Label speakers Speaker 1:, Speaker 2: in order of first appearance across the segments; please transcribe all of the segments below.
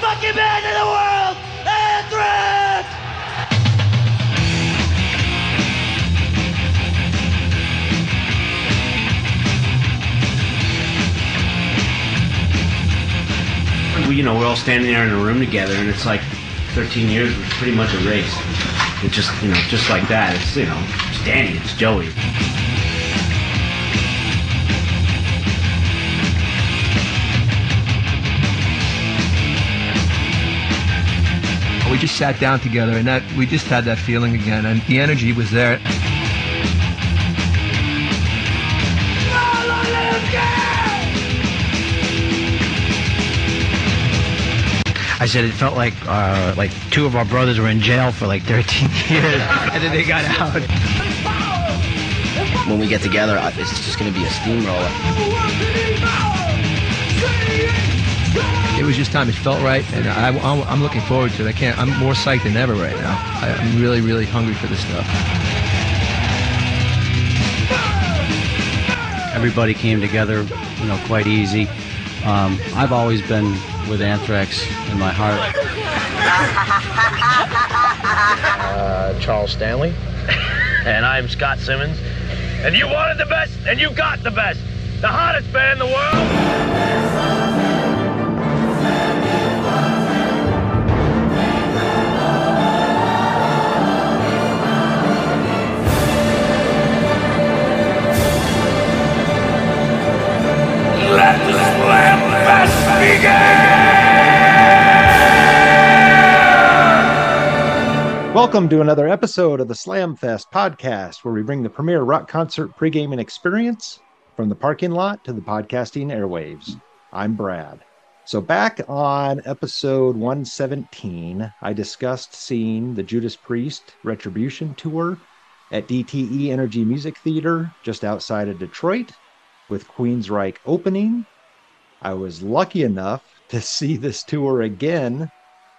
Speaker 1: fucking band in the world, Anthrax!
Speaker 2: We, you know, we're all standing there in a room together, and it's like 13 years was pretty much erased. It just, you know, just like that. It's, you know, it's Danny, it's Joey.
Speaker 3: We just sat down together, and that we just had that feeling again, and the energy was there.
Speaker 4: I said it felt like uh, like two of our brothers were in jail for like 13 years, and then they got out.
Speaker 5: When we get together, it's just going to be a steamroller.
Speaker 3: It was just time. It felt right, and I, I'm, I'm looking forward to it. I can't. I'm more psyched than ever right now. I, I'm really, really hungry for this stuff.
Speaker 6: everybody came together, you know, quite easy. Um, I've always been with Anthrax in my heart.
Speaker 7: uh, Charles Stanley. and I'm Scott Simmons. And you wanted the best, and you got the best. The hottest band in the world.
Speaker 8: Welcome to another episode of the Slamfest podcast, where we bring the premier rock concert pre-gaming experience from the parking lot to the podcasting airwaves. I'm Brad. So, back on episode 117, I discussed seeing the Judas Priest Retribution tour at DTE Energy Music Theater just outside of Detroit with Queensryche opening. I was lucky enough to see this tour again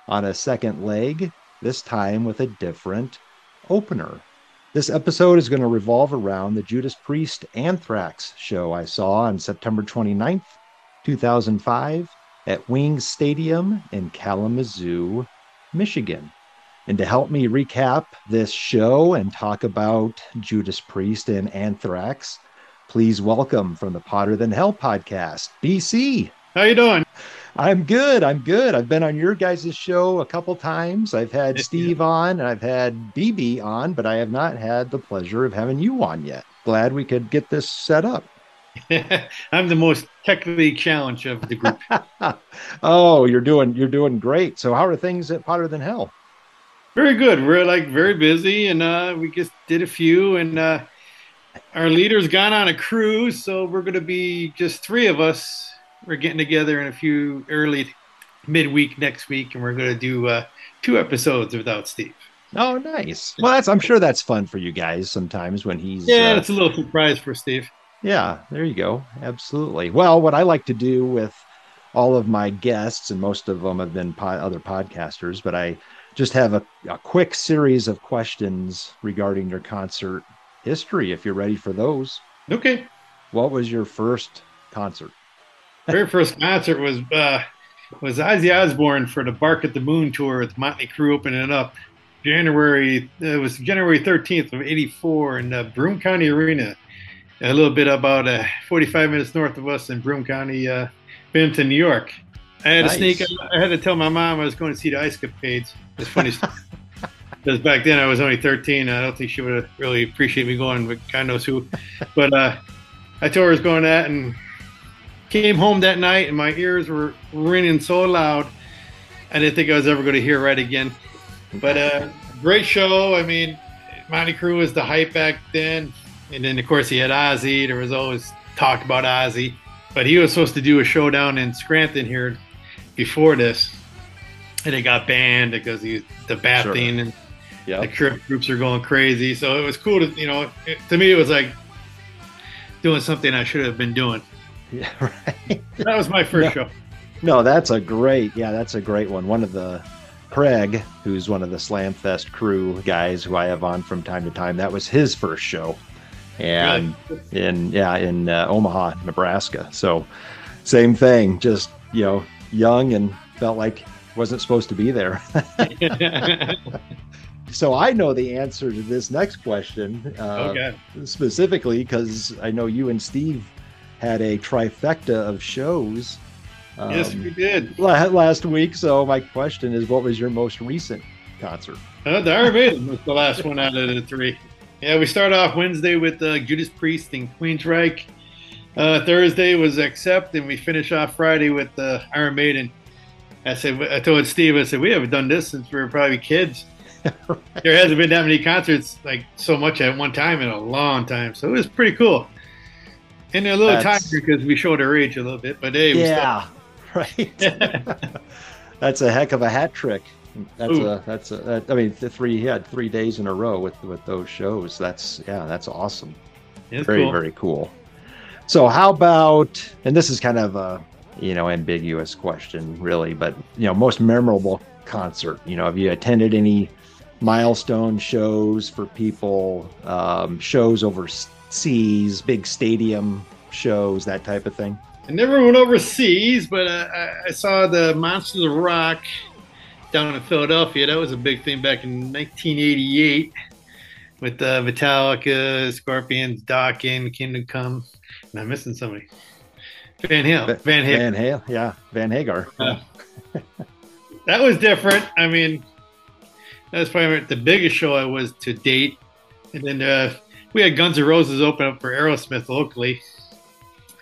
Speaker 8: on a second leg, this time with a different opener. This episode is going to revolve around the Judas Priest Anthrax show I saw on September 29th, 2005, at Wings Stadium in Kalamazoo, Michigan. And to help me recap this show and talk about Judas Priest and Anthrax, please welcome from the Hotter Than Hell podcast, BC.
Speaker 9: How you doing?
Speaker 8: I'm good. I'm good. I've been on your guys' show a couple times. I've had Steve on and I've had BB on, but I have not had the pleasure of having you on yet. Glad we could get this set up.
Speaker 9: I'm the most technically challenged of the group.
Speaker 8: oh, you're doing you're doing great. So how are things at Hotter Than Hell?
Speaker 9: Very good. We're like very busy and uh we just did a few and uh our leader's gone on a cruise, so we're going to be just three of us. We're getting together in a few early midweek next week, and we're going to do uh, two episodes without Steve.
Speaker 8: Oh, nice. Well, that's I'm sure that's fun for you guys sometimes when he's
Speaker 9: yeah,
Speaker 8: uh,
Speaker 9: it's a little surprise for Steve.
Speaker 8: Yeah, there you go. Absolutely. Well, what I like to do with all of my guests, and most of them have been other podcasters, but I just have a, a quick series of questions regarding your concert history if you're ready for those.
Speaker 9: Okay.
Speaker 8: What was your first concert?
Speaker 9: Very first concert was uh was Ozzy Osbourne for the Bark at the Moon tour with Motley Crue opening it up. January it was January 13th of 84 in uh, Broome County Arena. A little bit about uh, 45 minutes north of us in Broome County, uh, Binghamton, New York. I had
Speaker 8: Nice.
Speaker 9: to sneak. I had to tell my mom I was going to see the Ice Capades. It's funny stuff. Because back then I was only 13. I don't think she would have really appreciated me going, but God knows who. But uh, I told her I was going to that and came home that night, and my ears were ringing so loud, I didn't think I was ever going to hear right again. But uh, great show. I mean, Motley Crue was the hype back then, and then of course he had Ozzy. There was always talk about Ozzy, but he was supposed to do a show down in Scranton here before this, and it got banned because he the bat
Speaker 8: Sure.
Speaker 9: thing and
Speaker 8: Yeah.
Speaker 9: the crip groups are going crazy. So it was cool to you know. It, to me, it was like doing something I should have been doing.
Speaker 8: Yeah, right.
Speaker 9: That was my first
Speaker 8: No.
Speaker 9: show.
Speaker 8: No, that's a great, yeah, that's a great one. One of the Craig, who's one of the Slamfest crew guys who I have on from time to time, that was his first show, and in yeah in uh, Omaha, Nebraska. So same thing, just you know, young and felt like wasn't supposed to be there. so I know the answer to this next question uh,
Speaker 9: okay.
Speaker 8: specifically because I know you and Steve had a trifecta of shows.
Speaker 9: yes,
Speaker 8: um,
Speaker 9: we did.
Speaker 8: la- last week. So my question is, what was your most recent concert?
Speaker 9: Uh, the Iron Maiden was the last one out of the three. Yeah, we start off Wednesday with uh, Judas Priest and Queensryche. Uh, Thursday was Accept, and we finish off Friday with uh, Iron Maiden. I said, I told Steve, I said, we haven't done this since we were probably kids. There hasn't been that many concerts like so much at one time in a long time, so it was pretty cool. And a little
Speaker 8: That's-
Speaker 9: tired because we showed our age a little bit, but hey, we
Speaker 8: Yeah, right. that's a heck of a hat trick. That's
Speaker 9: Ooh.
Speaker 8: a that's a that, I mean the three he had three days in a row with with those shows. That's yeah, that's awesome.
Speaker 9: It's
Speaker 8: very
Speaker 9: cool.
Speaker 8: very cool. So how about and this is kind of a you know ambiguous question really, but you know most memorable concert. You know, have you attended any milestone shows for people, um, shows overseas, big stadium shows, that type of thing?
Speaker 9: I never went overseas, but I, I saw the Monsters of Rock down in Philadelphia. That was a big thing back in 1988 with uh, Metallica, Scorpions, Dokken, Kingdom Come. And I'm missing somebody. Van Halen. Van Halen.
Speaker 8: Van Hale, yeah, Van Hagar.
Speaker 9: Uh, that was different. I mean, that was probably the biggest show I was to date. And then uh, we had Guns N' Roses open up for Aerosmith locally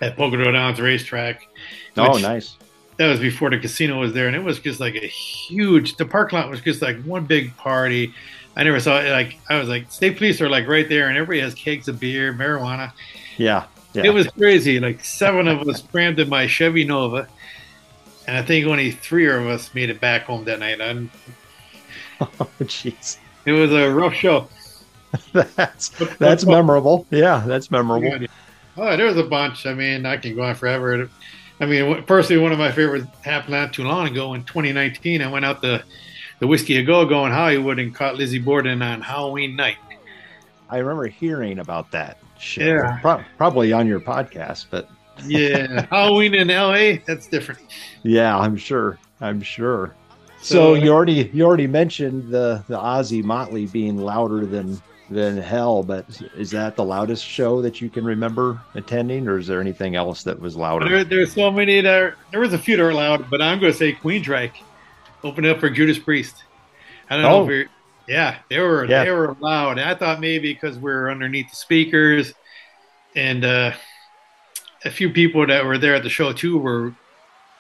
Speaker 9: at Pocono Downs Racetrack.
Speaker 8: Oh, nice.
Speaker 9: that was before the casino was there, and it was just like a huge. The parking lot was just like one big party. I never saw it. Like I was like, state police are like right there, and everybody has kegs of beer, marijuana.
Speaker 8: Yeah, yeah.
Speaker 9: It was crazy. Like seven of us crammed in my Chevy Nova, and I think only three of us made it back home that night. And
Speaker 8: Oh, jeez.
Speaker 9: it was a rough show.
Speaker 8: that's that's memorable. Yeah, that's memorable.
Speaker 9: Oh, there was a bunch. I mean, I can go on forever. I mean, personally, one of my favorites happened not too long ago in 2019. I went out to the Whiskey A Go Go in Hollywood and caught Lizzie Borden on Halloween night.
Speaker 8: I remember hearing about that shit.
Speaker 9: Yeah.
Speaker 8: Pro- probably on your podcast, but
Speaker 9: Yeah, Halloween in LA, that's different.
Speaker 8: yeah, I'm sure. I'm sure. So, you already you already mentioned the the Ozzy Motley being louder than than hell, but is that the loudest show that you can remember attending, or is there anything else that was louder?
Speaker 9: There, there's so many that are, there was a few that were loud, but I'm going to say Queensryche opened up for Judas Priest. I don't know
Speaker 8: Oh.
Speaker 9: if you're, yeah, they were
Speaker 8: Yeah.
Speaker 9: they were loud. I thought maybe because we are underneath the speakers, and uh, a few people that were there at the show too were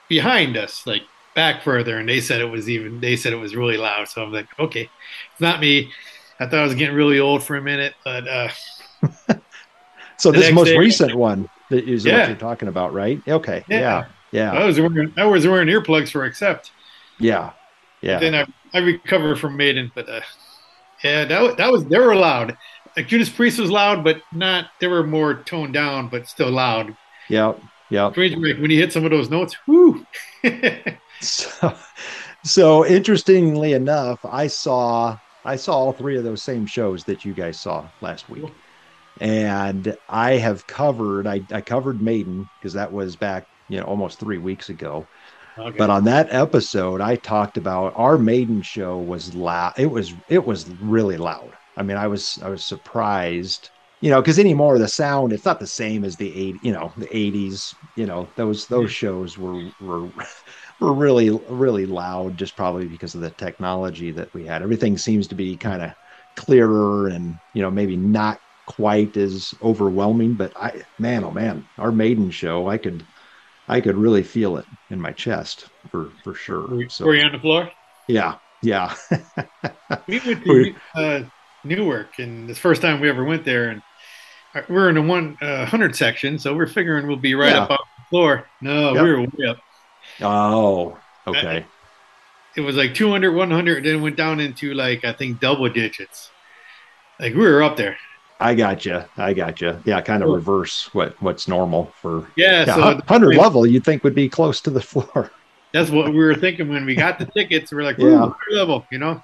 Speaker 9: behind us, like back further, and they said it was even they said it was really loud. So I'm like, okay, it's not me. I thought I was getting really old for a minute, but uh,
Speaker 8: so this most
Speaker 9: day-
Speaker 8: recent one that is what you're talking about, right? Okay.
Speaker 9: Yeah.
Speaker 8: Yeah. Yeah.
Speaker 9: I was wearing I was wearing earplugs for Accept.
Speaker 8: Yeah. Yeah.
Speaker 9: Then I, I recovered from Maiden, but uh, yeah, that was, that was they were loud. Like Judas Priest was loud, but not. They were more toned down, but still loud.
Speaker 8: Yeah.
Speaker 9: Queensryche, when you hit some of those notes, whoo!
Speaker 8: So, so interestingly enough, I saw I saw all three of those same shows that you guys saw last week, and I have covered I, I covered Maiden because that was back you know almost three weeks ago.
Speaker 9: Okay.
Speaker 8: But on that episode, I talked about our Maiden show was loud. It was it was really loud. I mean, I was I was surprised, you know, because anymore the sound it's not the same as the eight, you know, the eighties. You know, those those shows were were were really really loud, just probably because of the technology that we had. Everything seems to be kind of clearer and you know maybe not quite as overwhelming. But I man, oh man, our Maiden show, I could I could really feel it in my chest for for sure.
Speaker 9: were,
Speaker 8: So
Speaker 9: were you on the floor?
Speaker 8: yeah, yeah.
Speaker 9: We went to uh, Newark, and it's the first time we ever went there, and uh, we're in the one uh, hundred section, so we're figuring we'll be right
Speaker 8: Yeah.
Speaker 9: up off the floor. No,
Speaker 8: Yep.
Speaker 9: we were way up.
Speaker 8: Oh, okay.
Speaker 9: It was like 200, 100, then went down into like I think double digits. Like we were up there.
Speaker 8: I got you. I got you. Yeah, kind of reverse what what's normal for
Speaker 9: Yeah,
Speaker 8: yeah,
Speaker 9: so
Speaker 8: hun- hundred level. You'd think would be close to the floor.
Speaker 9: That's what we were thinking when we got the tickets. We're like,
Speaker 8: Yeah.
Speaker 9: level, you know?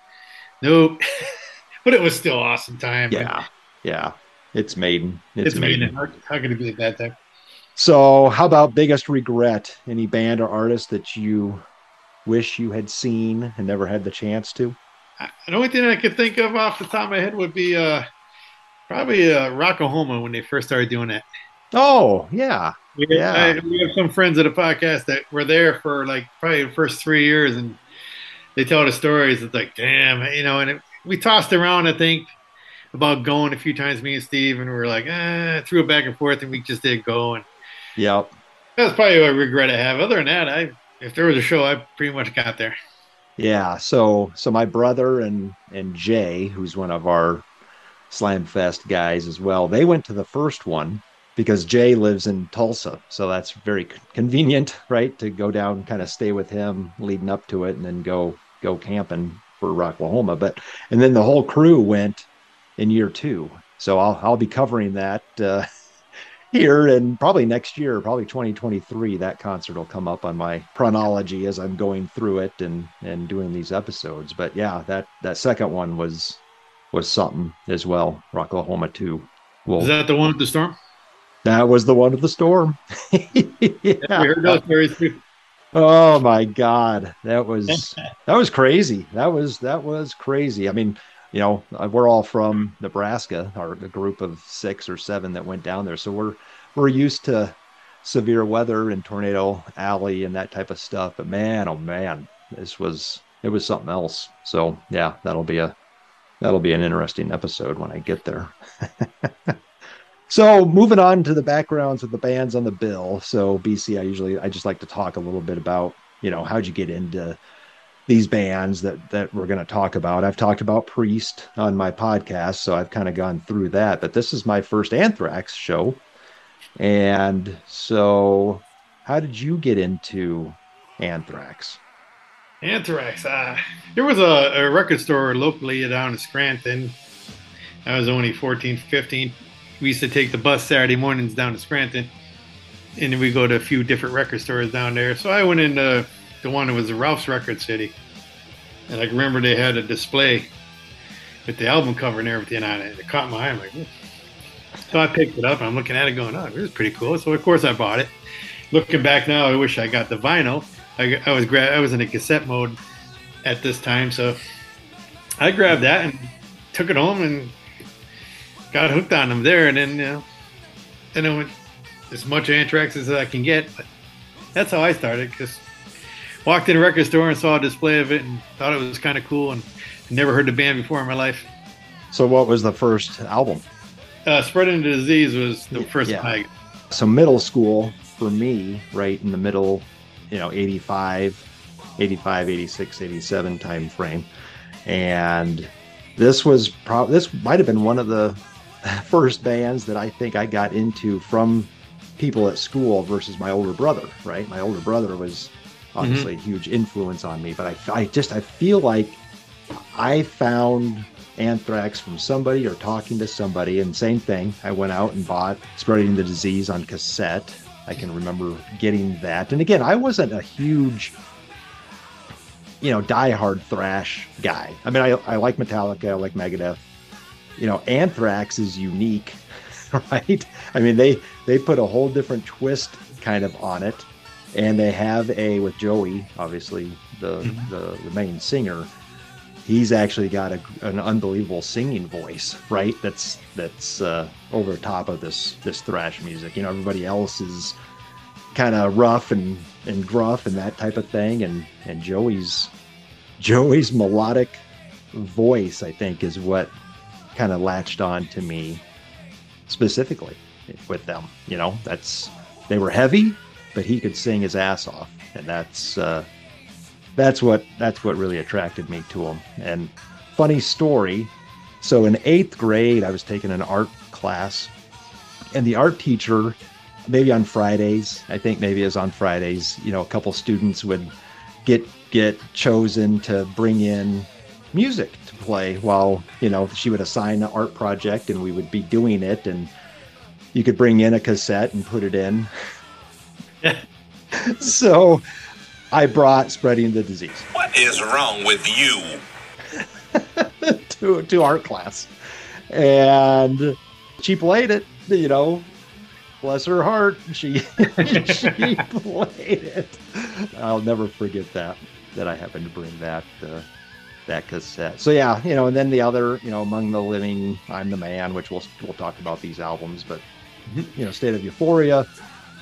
Speaker 9: Nope. but it was still awesome time.
Speaker 8: Yeah, yeah. It's Maiden. It's,
Speaker 9: It's
Speaker 8: Maiden.
Speaker 9: amazing. How, how could it be a bad time?
Speaker 8: So, how about biggest regret? Any band or artist that you wish you had seen and never had the chance to?
Speaker 9: The only thing I could think of off the top of my head would be uh, probably uh, Rocklahoma when they first started doing that.
Speaker 8: Oh, yeah.
Speaker 9: We,
Speaker 8: Yeah.
Speaker 9: I, we have some friends at the podcast that were there for like probably the first three years, and they tell the stories. It's like, damn, you know. And it, we tossed around, I think, about going a few times, me and Steve, and we were like, eh, threw it back and forth, and we just did go. And
Speaker 8: Yep.
Speaker 9: that's probably a regret I have. Other than that, I if there was a show, I pretty much got there.
Speaker 8: Yeah. So so my brother and and Jay, who's one of our Slam Fest guys as well, they went to the first one because Jay lives in Tulsa. So that's very convenient, right? To go down, kind of stay with him leading up to it and then go go camping for Rocklahoma. But and then the whole crew went in year two. So I'll I'll be covering that uh here and probably next year, probably 2023, that concert will come up on my chronology as I'm going through it and and doing these episodes. But yeah, that that second one was was something as well. Rocklahoma 2. Well,
Speaker 9: Is that the one with the storm?
Speaker 8: that was the one with the storm.
Speaker 9: We heard those stories too.
Speaker 8: Oh my god, that was that was crazy. That was that was crazy. I mean, you know, uh, we're all from Nebraska, or a group of six or seven that went down there, so we're we're used to severe weather and tornado alley and that type of stuff. But man, oh man, this was it was something else. So yeah, that'll be a that'll be an interesting episode when I get there. So moving on to the backgrounds of the bands on the bill. So BC, I usually I just like to talk a little bit about you know how'd you get into these bands that that we're going to talk about. I've talked about Priest on my podcast, so I've kind of gone through that. But this is my first Anthrax show, and so how did you get into Anthrax?
Speaker 9: Anthrax. Uh, there was a, a record store locally down in Scranton. I was only 14, 15. We used to take the bus Saturday mornings down to Scranton, and we go to a few different record stores down there. So I went into the one that was Ralph's Record City, and I remember they had a display with the album cover and everything on it. And it caught my eye. I'm like, "Hmm." so I picked it up and I'm looking at it, going, "Oh, this is pretty cool." So of course I bought it. Looking back now, I wish I got the vinyl. I, I was gra- I was in a cassette mode at this time, so I grabbed that and took it home and got hooked on them there. And then, you know, then I went as much Anthrax as I can get. But that's how I started. Because walked in a record store and saw a display of it and thought it was kind of cool and never heard the band before in my life.
Speaker 8: So what was the first album?
Speaker 9: Uh, Spreading the Disease was the first
Speaker 8: Yeah.
Speaker 9: I
Speaker 8: so middle school for me right in the middle you know 85 85 86 87 time frame and this was probably this might have been one of the first bands that i think i got into from people at school versus my older brother right my older brother was obviously a huge influence on me but i, I just i feel like i found anthrax from somebody or talking to somebody and same thing i went out and bought spreading the disease on cassette. I can remember getting that. And again i wasn't a huge you know diehard thrash guy. I mean i, I like metallica i like megadeth. You know anthrax is unique right? I mean they they put a whole different twist kind of on it and they have a with joey obviously the the, the main singer he's actually got a, an unbelievable singing voice, right? That's that's uh, over top of this this thrash music. You know, everybody else is kind of rough and and gruff and that type of thing, and and Joey's Joey's melodic voice, I think, is what kind of latched on to me specifically with them. You know, that's they were heavy, but he could sing his ass off, and that's. Uh, that's what that's what really attracted me to him. And funny story. So in eighth grade, I was taking an art class, and the art teacher, maybe on Fridays, I think maybe it was on Fridays, you know, a couple students would get get chosen to bring in music to play while you know she would assign an art project and we would be doing it and you could bring in a cassette and put it in so I brought spreading the disease
Speaker 1: What is wrong with you?
Speaker 8: to to art class, and she played it. You know, bless her heart, she she played it. I'll never forget that. that I happened to bring that uh, that cassette. So yeah, you know, and then the other, you know, Among the Living, I'm the Man, which we'll we'll talk about these albums, but you know, State of Euphoria,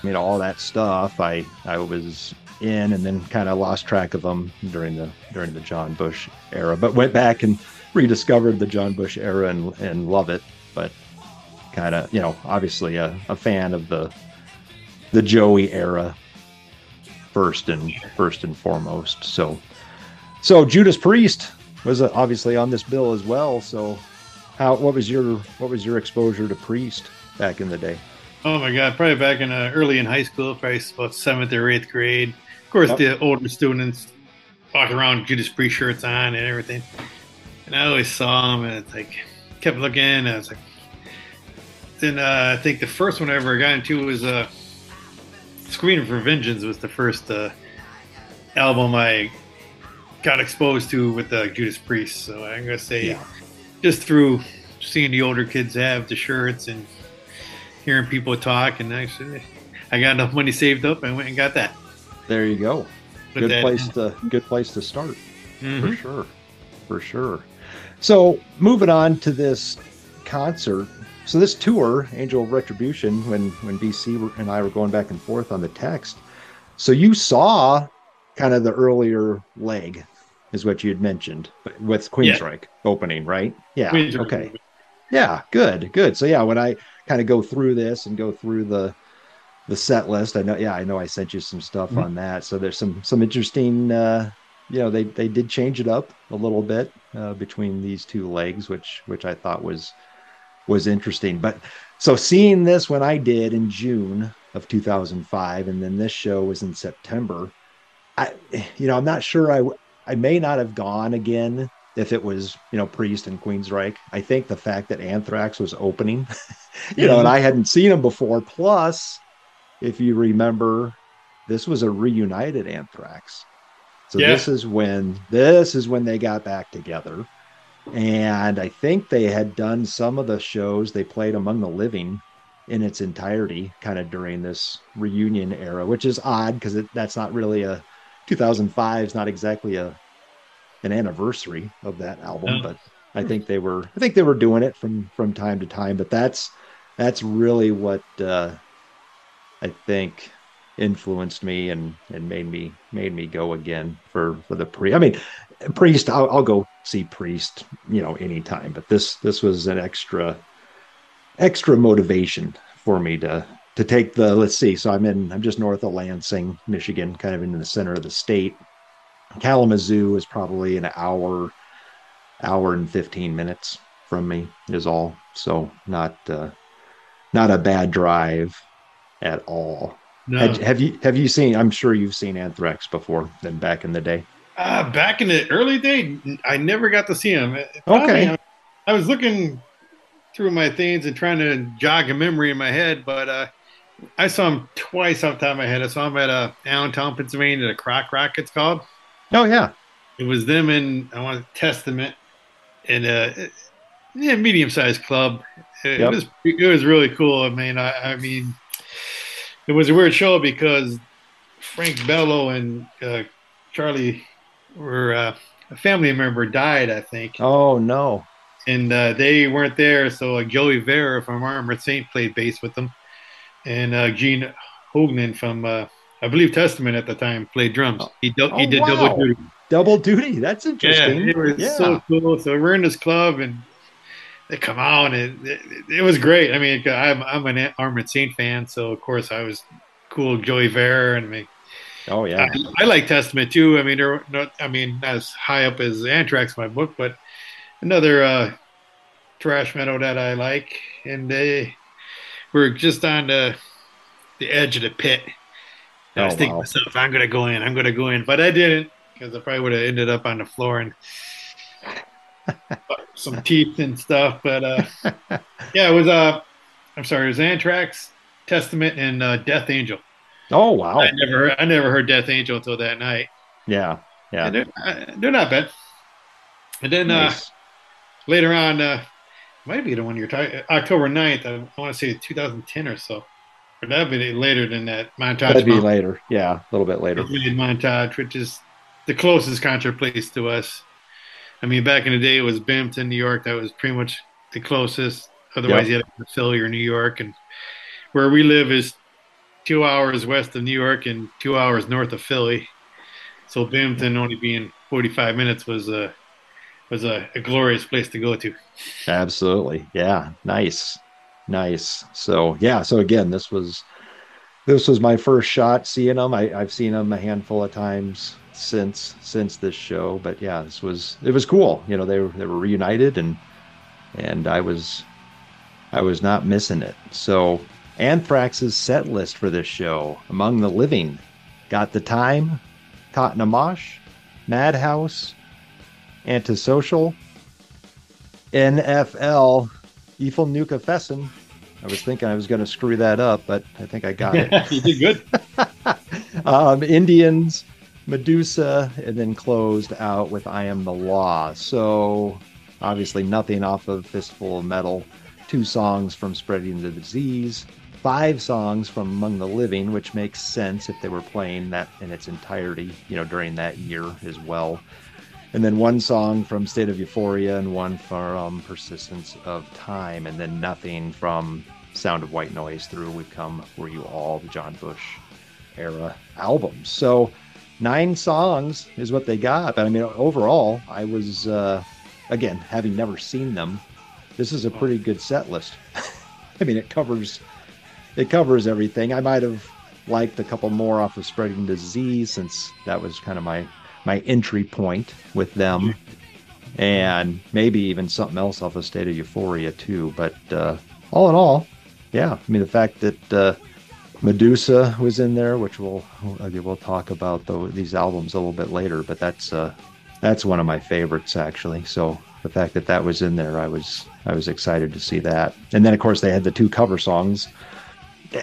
Speaker 8: you know, all that stuff. I I was in and then kind of lost track of them during the during the John Bush era, but went back and rediscovered the John Bush era and and love it. But kind of, you know, obviously a, a fan of the the Joey era first and first and foremost. So so Judas Priest was uh, obviously on this bill as well. So how what was your what was your exposure to Priest back in the day?
Speaker 9: Oh my God! Probably back in uh, early in high school, probably about seventh or eighth grade. Of course,
Speaker 8: Yep.
Speaker 9: the older students walking around Judas Priest shirts on and everything. And I always saw them, and it's like kept looking. And I was like, then uh, I think the first one I ever got into was uh, "Screaming for Vengeance" was the first uh, album I got exposed to with uh, Judas Priest. So I'm gonna say
Speaker 8: Yeah.
Speaker 9: just through seeing the older kids have the shirts and hearing people talk, and actually, I got enough money saved up. I went and got that.
Speaker 8: There you go.
Speaker 9: Put
Speaker 8: good place to good place to start for
Speaker 9: Mhm.
Speaker 8: sure, for sure. So moving on to this concert. So this tour, Angel of Retribution, when when BC and I were going back and forth on the text. So you saw kind of the earlier leg, is what you had mentioned, with Queensryche opening, right? Yeah.
Speaker 9: Queensryche
Speaker 8: okay. Yeah, good, good. So yeah, when I kind of go through this and go through the the set list, I know yeah, I know I sent you some stuff
Speaker 9: Mm-hmm.
Speaker 8: on that. So there's some some interesting uh you know, they they did change it up a little bit uh between these two legs, which which I thought was was interesting. But so seeing this when I did in June of 2005 and then this show was in September, I you know, I'm not sure I I may not have gone again if it was, you know, Priest and Queensryche. I think the fact that Anthrax was opening, you know, and I hadn't seen them before. Plus, if you remember, this was a reunited Anthrax. So
Speaker 9: Yeah.
Speaker 8: this is when this is when they got back together. And I think they had done some of the shows they played Among the Living in its entirety, kind of during this reunion era, which is odd because that's not really a 2005 is not exactly a an anniversary of that album,
Speaker 9: No.
Speaker 8: but I think they were I think they were doing it from from time to time. But that's that's really what uh, I think influenced me and and made me made me go again for for the pre. I mean, priest. I'll, I'll go see priest. You know, anytime. But this this was an extra extra motivation for me to to take the let's see so i'm in i'm just north of lansing michigan kind of in the center of the state kalamazoo is probably an hour hour and 15 minutes from me is all so not uh not a bad drive at all
Speaker 9: No.
Speaker 8: Had- have you have you seen i'm sure you've seen anthrax before than back in the day
Speaker 9: Uh, back in the early day, I never got to see him.
Speaker 8: Okay.
Speaker 9: I, was looking through my things and trying to jog a memory in my head, but uh, I saw him twice off the top of my head. I saw him at uh, Allentown, Pennsylvania, a Croc Rock, it's called.
Speaker 8: Oh yeah
Speaker 9: It was them and I want Testament and uh, yeah, medium sized club. It,
Speaker 8: Yep.
Speaker 9: was it was really cool. I mean, I, I mean, it was a weird show because Frank Bello and uh, Charlie were uh, a family member died, I think,
Speaker 8: oh no
Speaker 9: and uh, they weren't there. So uh, Joey Vera from Armored Saint played bass with them, and uh, Gene Hoglan from uh, I believe Testament at the time played drums. He do- he
Speaker 8: Oh,
Speaker 9: did
Speaker 8: wow.
Speaker 9: double duty.
Speaker 8: double duty that's interesting.
Speaker 9: Yeah, it was
Speaker 8: yeah
Speaker 9: so cool. So we're in this club and they come out and it, it, it was great. I mean, I'm I'm an Armored Saint fan, so of course I was cool. Joey Vera and I mean,
Speaker 8: oh yeah
Speaker 9: I, I like Testament too. I mean, they're not, I mean, not as high up as Anthrax my book, but another uh, thrash metal that I like. And they were just on the the edge of the pit. And I was
Speaker 8: Oh,
Speaker 9: thinking
Speaker 8: wow.
Speaker 9: myself, I'm gonna go in, I'm gonna go in, but I didn't because I probably would have ended up on the floor and some teeth and stuff. But uh, yeah, it was uh, I'm sorry, it was Anthrax, Testament, and uh, Death Angel.
Speaker 8: oh wow
Speaker 9: I never, heard, I never heard Death Angel until that night.
Speaker 8: yeah yeah
Speaker 9: And they're, uh, they're not bad. And then uh,
Speaker 8: Nice.
Speaker 9: later on, uh, might be the one you're talking, October 9th, I, I want to say 2010 or so. That'd be later than that montage.
Speaker 8: That'd be
Speaker 9: Mountain
Speaker 8: later. Yeah, a little bit later.
Speaker 9: Made montage, which is the closest concert place to us. I mean, back in the day, it was Binghamton, New York. That was pretty much the closest. Otherwise,
Speaker 8: Yep.
Speaker 9: you had to go to Philly or New York. And where we live is two hours west of New York and two hours north of Philly. So Binghamton only being 45 minutes was a was a, a glorious place to go to.
Speaker 8: Absolutely. Yeah. Nice. Nice. So yeah. So again, this was this was my first shot seeing them. I, I've seen them a handful of times since since this show, but yeah, this was it was cool. You know, they were they were reunited and and I was I was not missing it. So Anthrax's set list for this show, Among the Living, Got the Time, Caught in a Mosh, Madhouse, Antisocial, NFL, Efilnikufesin. I was thinking I was going to screw that up, but I think I got it.
Speaker 9: you did good.
Speaker 8: um, Indians, Medusa, and then closed out with I Am the Law. So obviously nothing off of Fistful of Metal. Two songs from Spreading the Disease. Five songs from Among the Living, which makes sense if they were playing that in its entirety, you know, during that year as well. And then one song from State of Euphoria and one from Persistence of Time, and then nothing from Sound of White Noise through We've Come for You All, the John Bush era albums. So nine songs is what they got. But I mean, overall, I was, uh, again, having never seen them, this is a pretty good set list. I mean, it covers it covers everything. I might have liked a couple more off of Spreading Disease since that was kind of my my entry point with them, and maybe even something else off of State of Euphoria too. But uh, all in all, yeah, I mean the fact that uh, Medusa was in there, which we'll we'll talk about though these albums a little bit later, but that's uh, that's one of my favorites actually. So the fact that that was in there, I was I was excited to see that. And then of course they had the two cover songs,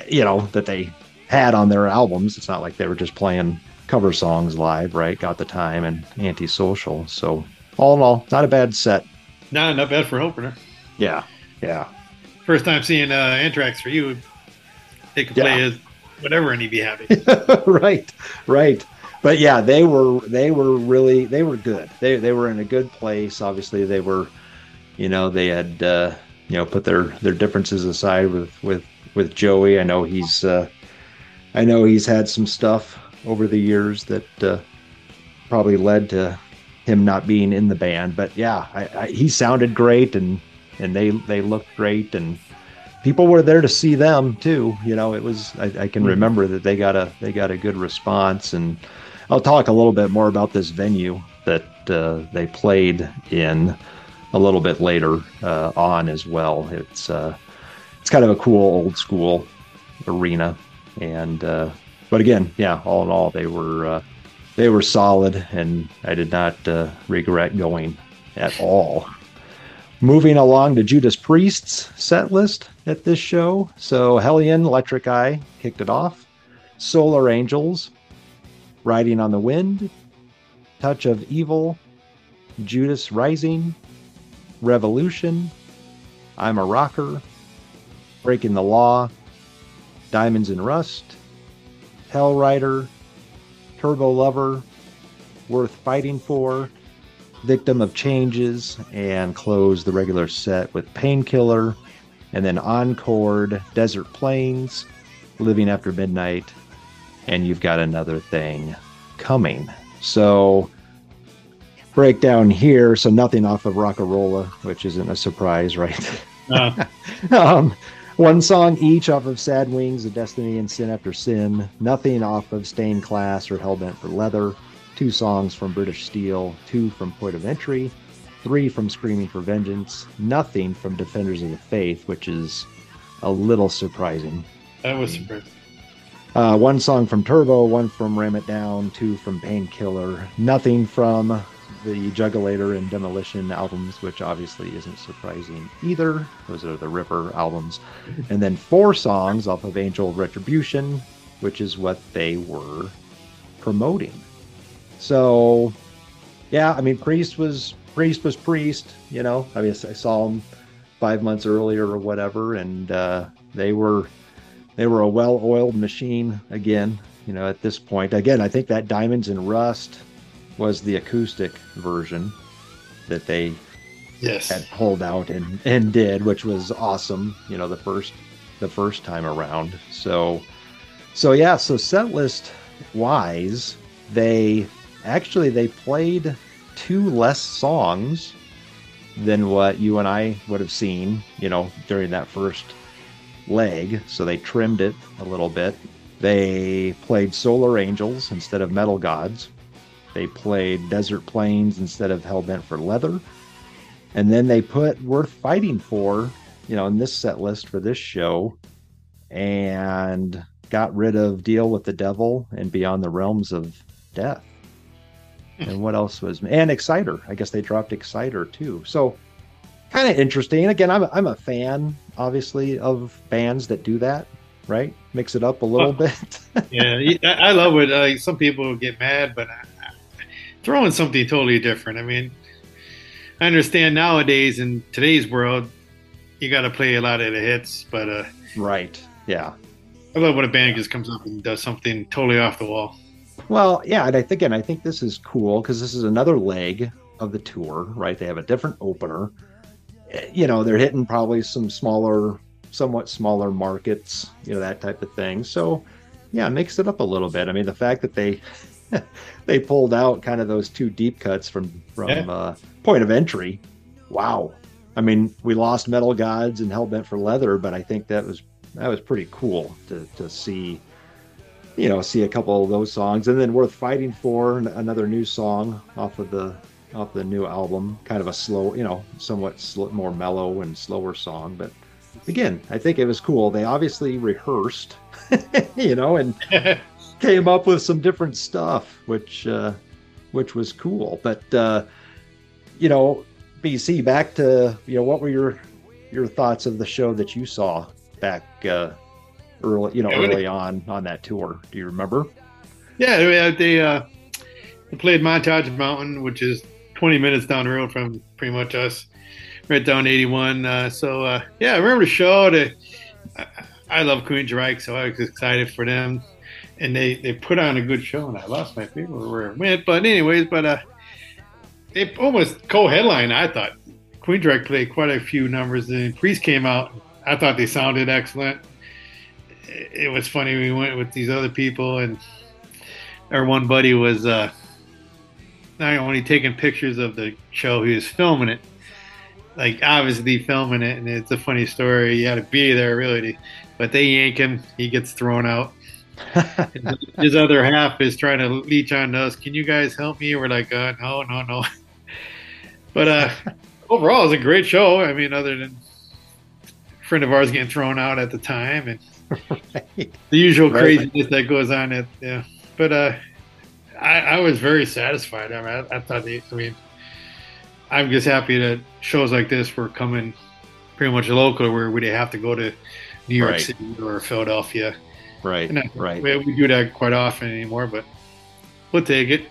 Speaker 8: you know, that they had on their albums. It's not like they were just playing cover songs live, right? Got the time and antisocial. So all in all, not a bad set.
Speaker 9: No, not bad for opener.
Speaker 8: Yeah, yeah.
Speaker 9: First time seeing uh, Anthrax for you. They could play as whatever and he'd be happy.
Speaker 8: right, right. But yeah, they were they were really they were good. They they were in a good place. Obviously, they were, you know, they had uh, you know put their their differences aside with with with Joey. I know he's uh, I know he's had some stuff over the years that uh, probably led to him not being in the band. But yeah, I, I, he sounded great and and they they looked great and people were there to see them too. You know, it was I, I can remember that they got a they got a good response, and I'll talk a little bit more about this venue that uh, they played in a little bit later uh, on as well. It's uh, it's kind of a cool old school arena, and uh, but again, yeah, all in all, they were uh, they were solid, and I did not uh, regret going at all. Moving along to Judas Priest's set list at this show. So Hellion, Electric Eye kicked it off. Solar Angels, Riding on the Wind, Touch of Evil, Judas Rising, Revolution, I'm a Rocker, Breaking the Law, Diamonds and Rust, Hell Rider, Turbo Lover, Worth Fighting For, Victim of Changes, and close the regular set with Painkiller, and then Encored, Desert Plains, Living After Midnight, and you've got another thing coming. So, breakdown here. So, nothing off of Rocka Rolla, which isn't a surprise, right?
Speaker 9: Uh,
Speaker 8: um, one song each off of Sad Wings of Destiny and Sin After Sin. Nothing off of Stained Class or Hellbent for Leather. Two songs from British Steel. Two from Point of Entry. Three from Screaming for Vengeance. Nothing from Defenders of the Faith, which is a little surprising.
Speaker 9: that was surprising.
Speaker 8: Uh, one song from Turbo, one from Ram It Down, two from Painkiller. Nothing from the Jugulator and Demolition albums, which obviously isn't surprising either. Those are the Ripper albums. And then four songs off of Angel Retribution, which is what they were promoting. So, yeah, I mean, Priest was Priest was Priest. You know, I mean, I saw him five months earlier or whatever, and uh, they were they were a well-oiled machine again. You know, at this point, again, I think that Diamonds and Rust was the acoustic version that they
Speaker 9: Yes.
Speaker 8: had pulled out and and did, which was awesome. You know, the first the first time around. So so yeah, so set list wise, they actually they played two less songs than what you and I would have seen, you know, during that first leg. So they trimmed it a little bit. They played Solar Angels instead of Metal Gods. They played Desert Plains instead of Hellbent for Leather. And then they put Worth Fighting For, you know, in this set list for this show and got rid of Deal with the Devil and Beyond the Realms of Death. and what else was and Exciter? I guess they dropped Exciter too. So kind of interesting. Again, I'm a, I'm a fan, obviously, of bands that do that. Right, mix it up a little bit.
Speaker 9: yeah, I I love it. Like some people get mad, but I, throwing something totally different. I mean, I understand nowadays in today's world, you got to play a lot of the hits, but uh,
Speaker 8: right, yeah.
Speaker 9: I love when a band just comes up and does something totally off the wall.
Speaker 8: Well, yeah, and I think, and I think this is cool because this is another leg of the tour, right? They have a different opener. Eh, You know, they're hitting probably some smaller, somewhat smaller markets, you know, that type of thing. So, yeah, mix it up a little bit. I mean, the fact that they they pulled out kind of those two deep cuts from from
Speaker 9: Yeah.
Speaker 8: uh, point of entry. Wow. I mean, we lost Metal Gods and Hellbent for Leather, but I think that was that was pretty cool to to see you know, see a couple of those songs, and then "Worth Fighting For," another new song off of the off the new album. Kind of a slow, you know, somewhat sl- more mellow and slower song, but again, I think it was cool. They obviously rehearsed, you know, and came up with some different stuff, which uh, which was cool. But uh, you know, BC, back to you know, what were your your thoughts of the show that you saw back uh, early, you know,
Speaker 9: Yeah,
Speaker 8: early on on that tour? Do you remember?
Speaker 9: Yeah, they, they, uh, they played Montage Mountain, which is 20 minutes down the road from pretty much us, right down 81. Uh, so, uh, yeah, I remember the show. They, I, I love Queensryche, so I was excited for them. And they, they put on a good show, and I lost my favorite where it went. But, anyways, but uh, they almost co headline, I thought. Queensryche played quite a few numbers, and Priest came out. I thought they sounded excellent. It was funny. We went with these other people, and our one buddy was uh, not only taking pictures of the show, he was filming it. Like obviously filming it, and it's a funny story. You had to be there really, but they yank him. He gets thrown out. His other half is trying to leech on us. Can you guys help me? We're like, uh, no, no, no. But uh, overall, it was a great show. I mean, other than a friend of ours getting thrown out at the time, and the usual
Speaker 8: Right.
Speaker 9: craziness that goes on. At yeah, but uh, I, I was very satisfied. I mean, I, I thought they. I mean, I'm just happy that shows like this were coming pretty much local, where we didn't have to go to New York
Speaker 8: Right.
Speaker 9: City or Philadelphia.
Speaker 8: Right,
Speaker 9: And I-
Speaker 8: right.
Speaker 9: We, we do that quite often anymore, but we'll take it.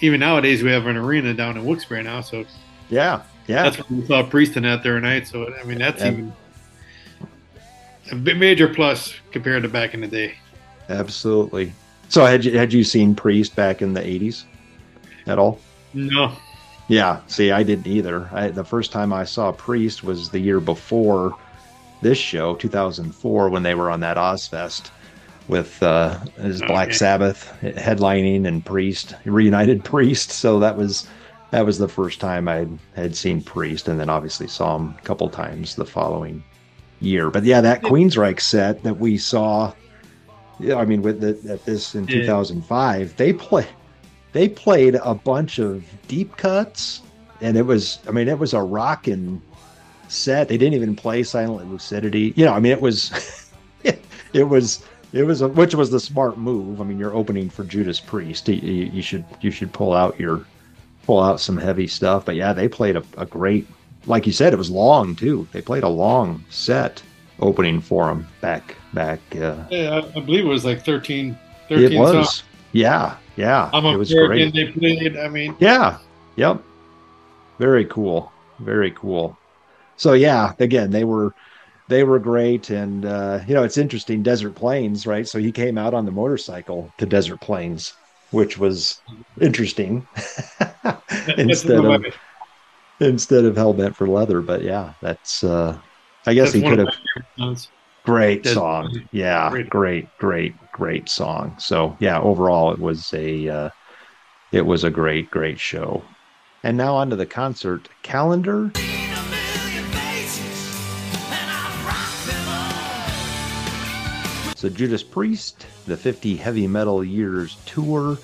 Speaker 9: Even nowadays, we have an arena down in Wilkes-Barre now, so
Speaker 8: Yeah, yeah.
Speaker 9: that's where we saw Prieston out there tonight. So I mean, that's
Speaker 8: Yeah.
Speaker 9: even a bit major plus compared to back in the day.
Speaker 8: Absolutely. So had you had you seen Priest back in the '80s at all?
Speaker 9: No,
Speaker 8: Yeah. See, I didn't either. I, the first time I saw Priest was the year before this show, 2004, when they were on that Ozzfest with uh, his Black
Speaker 9: Okay.
Speaker 8: Sabbath headlining and Priest reunited Priest. So that was that was the first time I had seen Priest, and then obviously saw him a couple times the following year. But yeah, that Queensryche set that we saw. Yeah, I mean, with the, at this in
Speaker 9: Yeah.
Speaker 8: 2005, they play they played a bunch of deep cuts, and it was I mean, it was a rockin' set. They didn't even play Silent Lucidity. You know, I mean, it was it was it was a, which was the smart move. I mean, you're opening for Judas Priest. You, you, you should you should pull out your pull out some heavy stuff. But yeah, they played a, a great, like you said, it was long too. They played a long set opening for them back back. Uh,
Speaker 9: yeah, I, I believe it was like 13, 13
Speaker 8: it was,
Speaker 9: songs.
Speaker 8: yeah, yeah.
Speaker 9: I'm
Speaker 8: it was great.
Speaker 9: They played. I mean,
Speaker 8: Yeah. Yep. Very cool. Very cool. So yeah, again, they were they were great and uh you know, it's interesting Desert Plains, right? So he came out on the motorcycle to Desert Plains which was interesting instead of instead of Hellbent for Leather. But yeah, that's uh, I guess
Speaker 9: that's
Speaker 8: he could have
Speaker 9: my favorite songs.
Speaker 8: great song. Yeah,
Speaker 9: Great.
Speaker 8: great, great, great song. So yeah, overall it was a uh, it was a great, great show. And now onto the concert calendar. So Judas Priest, the 50 Heavy Metal Years Tour.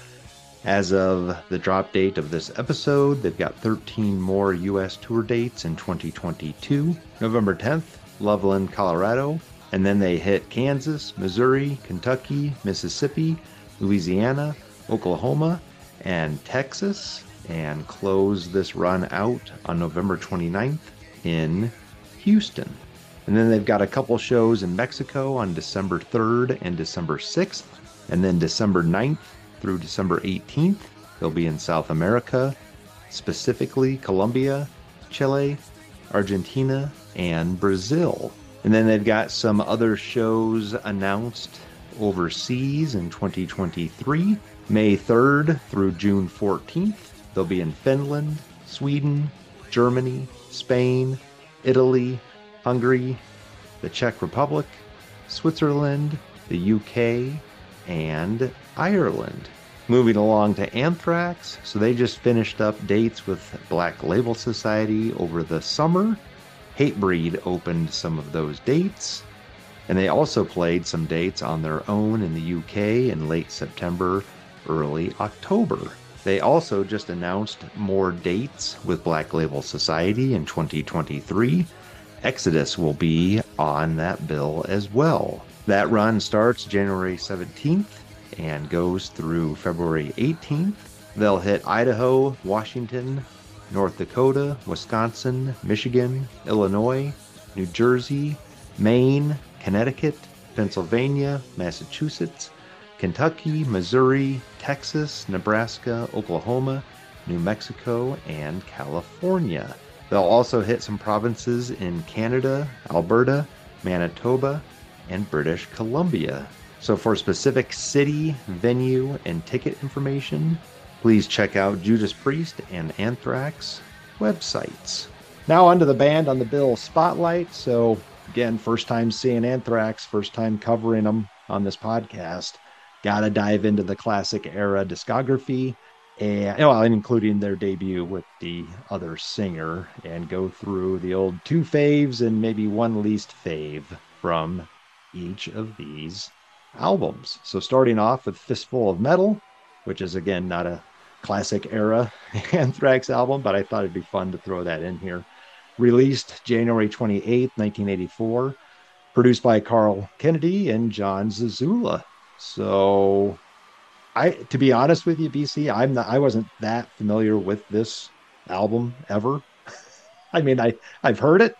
Speaker 8: As of the drop date of this episode, they've got 13 more U.S. tour dates in 2022. November 10th, Loveland, Colorado. And then they hit Kansas, Missouri, Kentucky, Mississippi, Louisiana, Oklahoma, and Texas. And close this run out on November 29th in Houston. And then they've got a couple shows in Mexico on December 3rd and December 6th. And then December 9th through December 18th, they'll be in South America, specifically Colombia, Chile, Argentina, and Brazil. And then they've got some other shows announced overseas in 2023. May 3rd through June 14th, they'll be in Finland, Sweden, Germany, Spain, Italy, Hungary, the Czech Republic, Switzerland, the UK, and Ireland. Moving along to Anthrax, so they just finished up dates with Black Label Society over the summer. Hatebreed opened some of those dates, and they also played some dates on their own in the UK in late September, early October. They also just announced more dates with Black Label Society in 2023. Exodus will be on that bill as well. That run starts January 17th and goes through February 18th. They'll hit Idaho, Washington, North Dakota, Wisconsin, Michigan, Illinois, New Jersey, Maine, Connecticut, Pennsylvania, Massachusetts, Kentucky, Missouri, Texas, Nebraska, Oklahoma, New Mexico, and California. They'll also hit some provinces in Canada, Alberta, Manitoba, and British Columbia. So, for specific city, venue, and ticket information, please check out Judas Priest and Anthrax websites. Now, onto the band on the bill spotlight. So, again, first time seeing Anthrax, first time covering them on this podcast. Gotta dive into the classic era discography and oh, well, including their debut with the other singer, and go through the old two faves and maybe one least fave from each of these albums. So, starting off with Fistful of Metal, which is again not a classic era Anthrax album, but I thought it'd be fun to throw that in here. Released January 28th, 1984, produced by Carl Canedy and John Zazula. So, I to be honest with you, BC, I'm not I wasn't that familiar with this album ever. I mean, I I've heard it,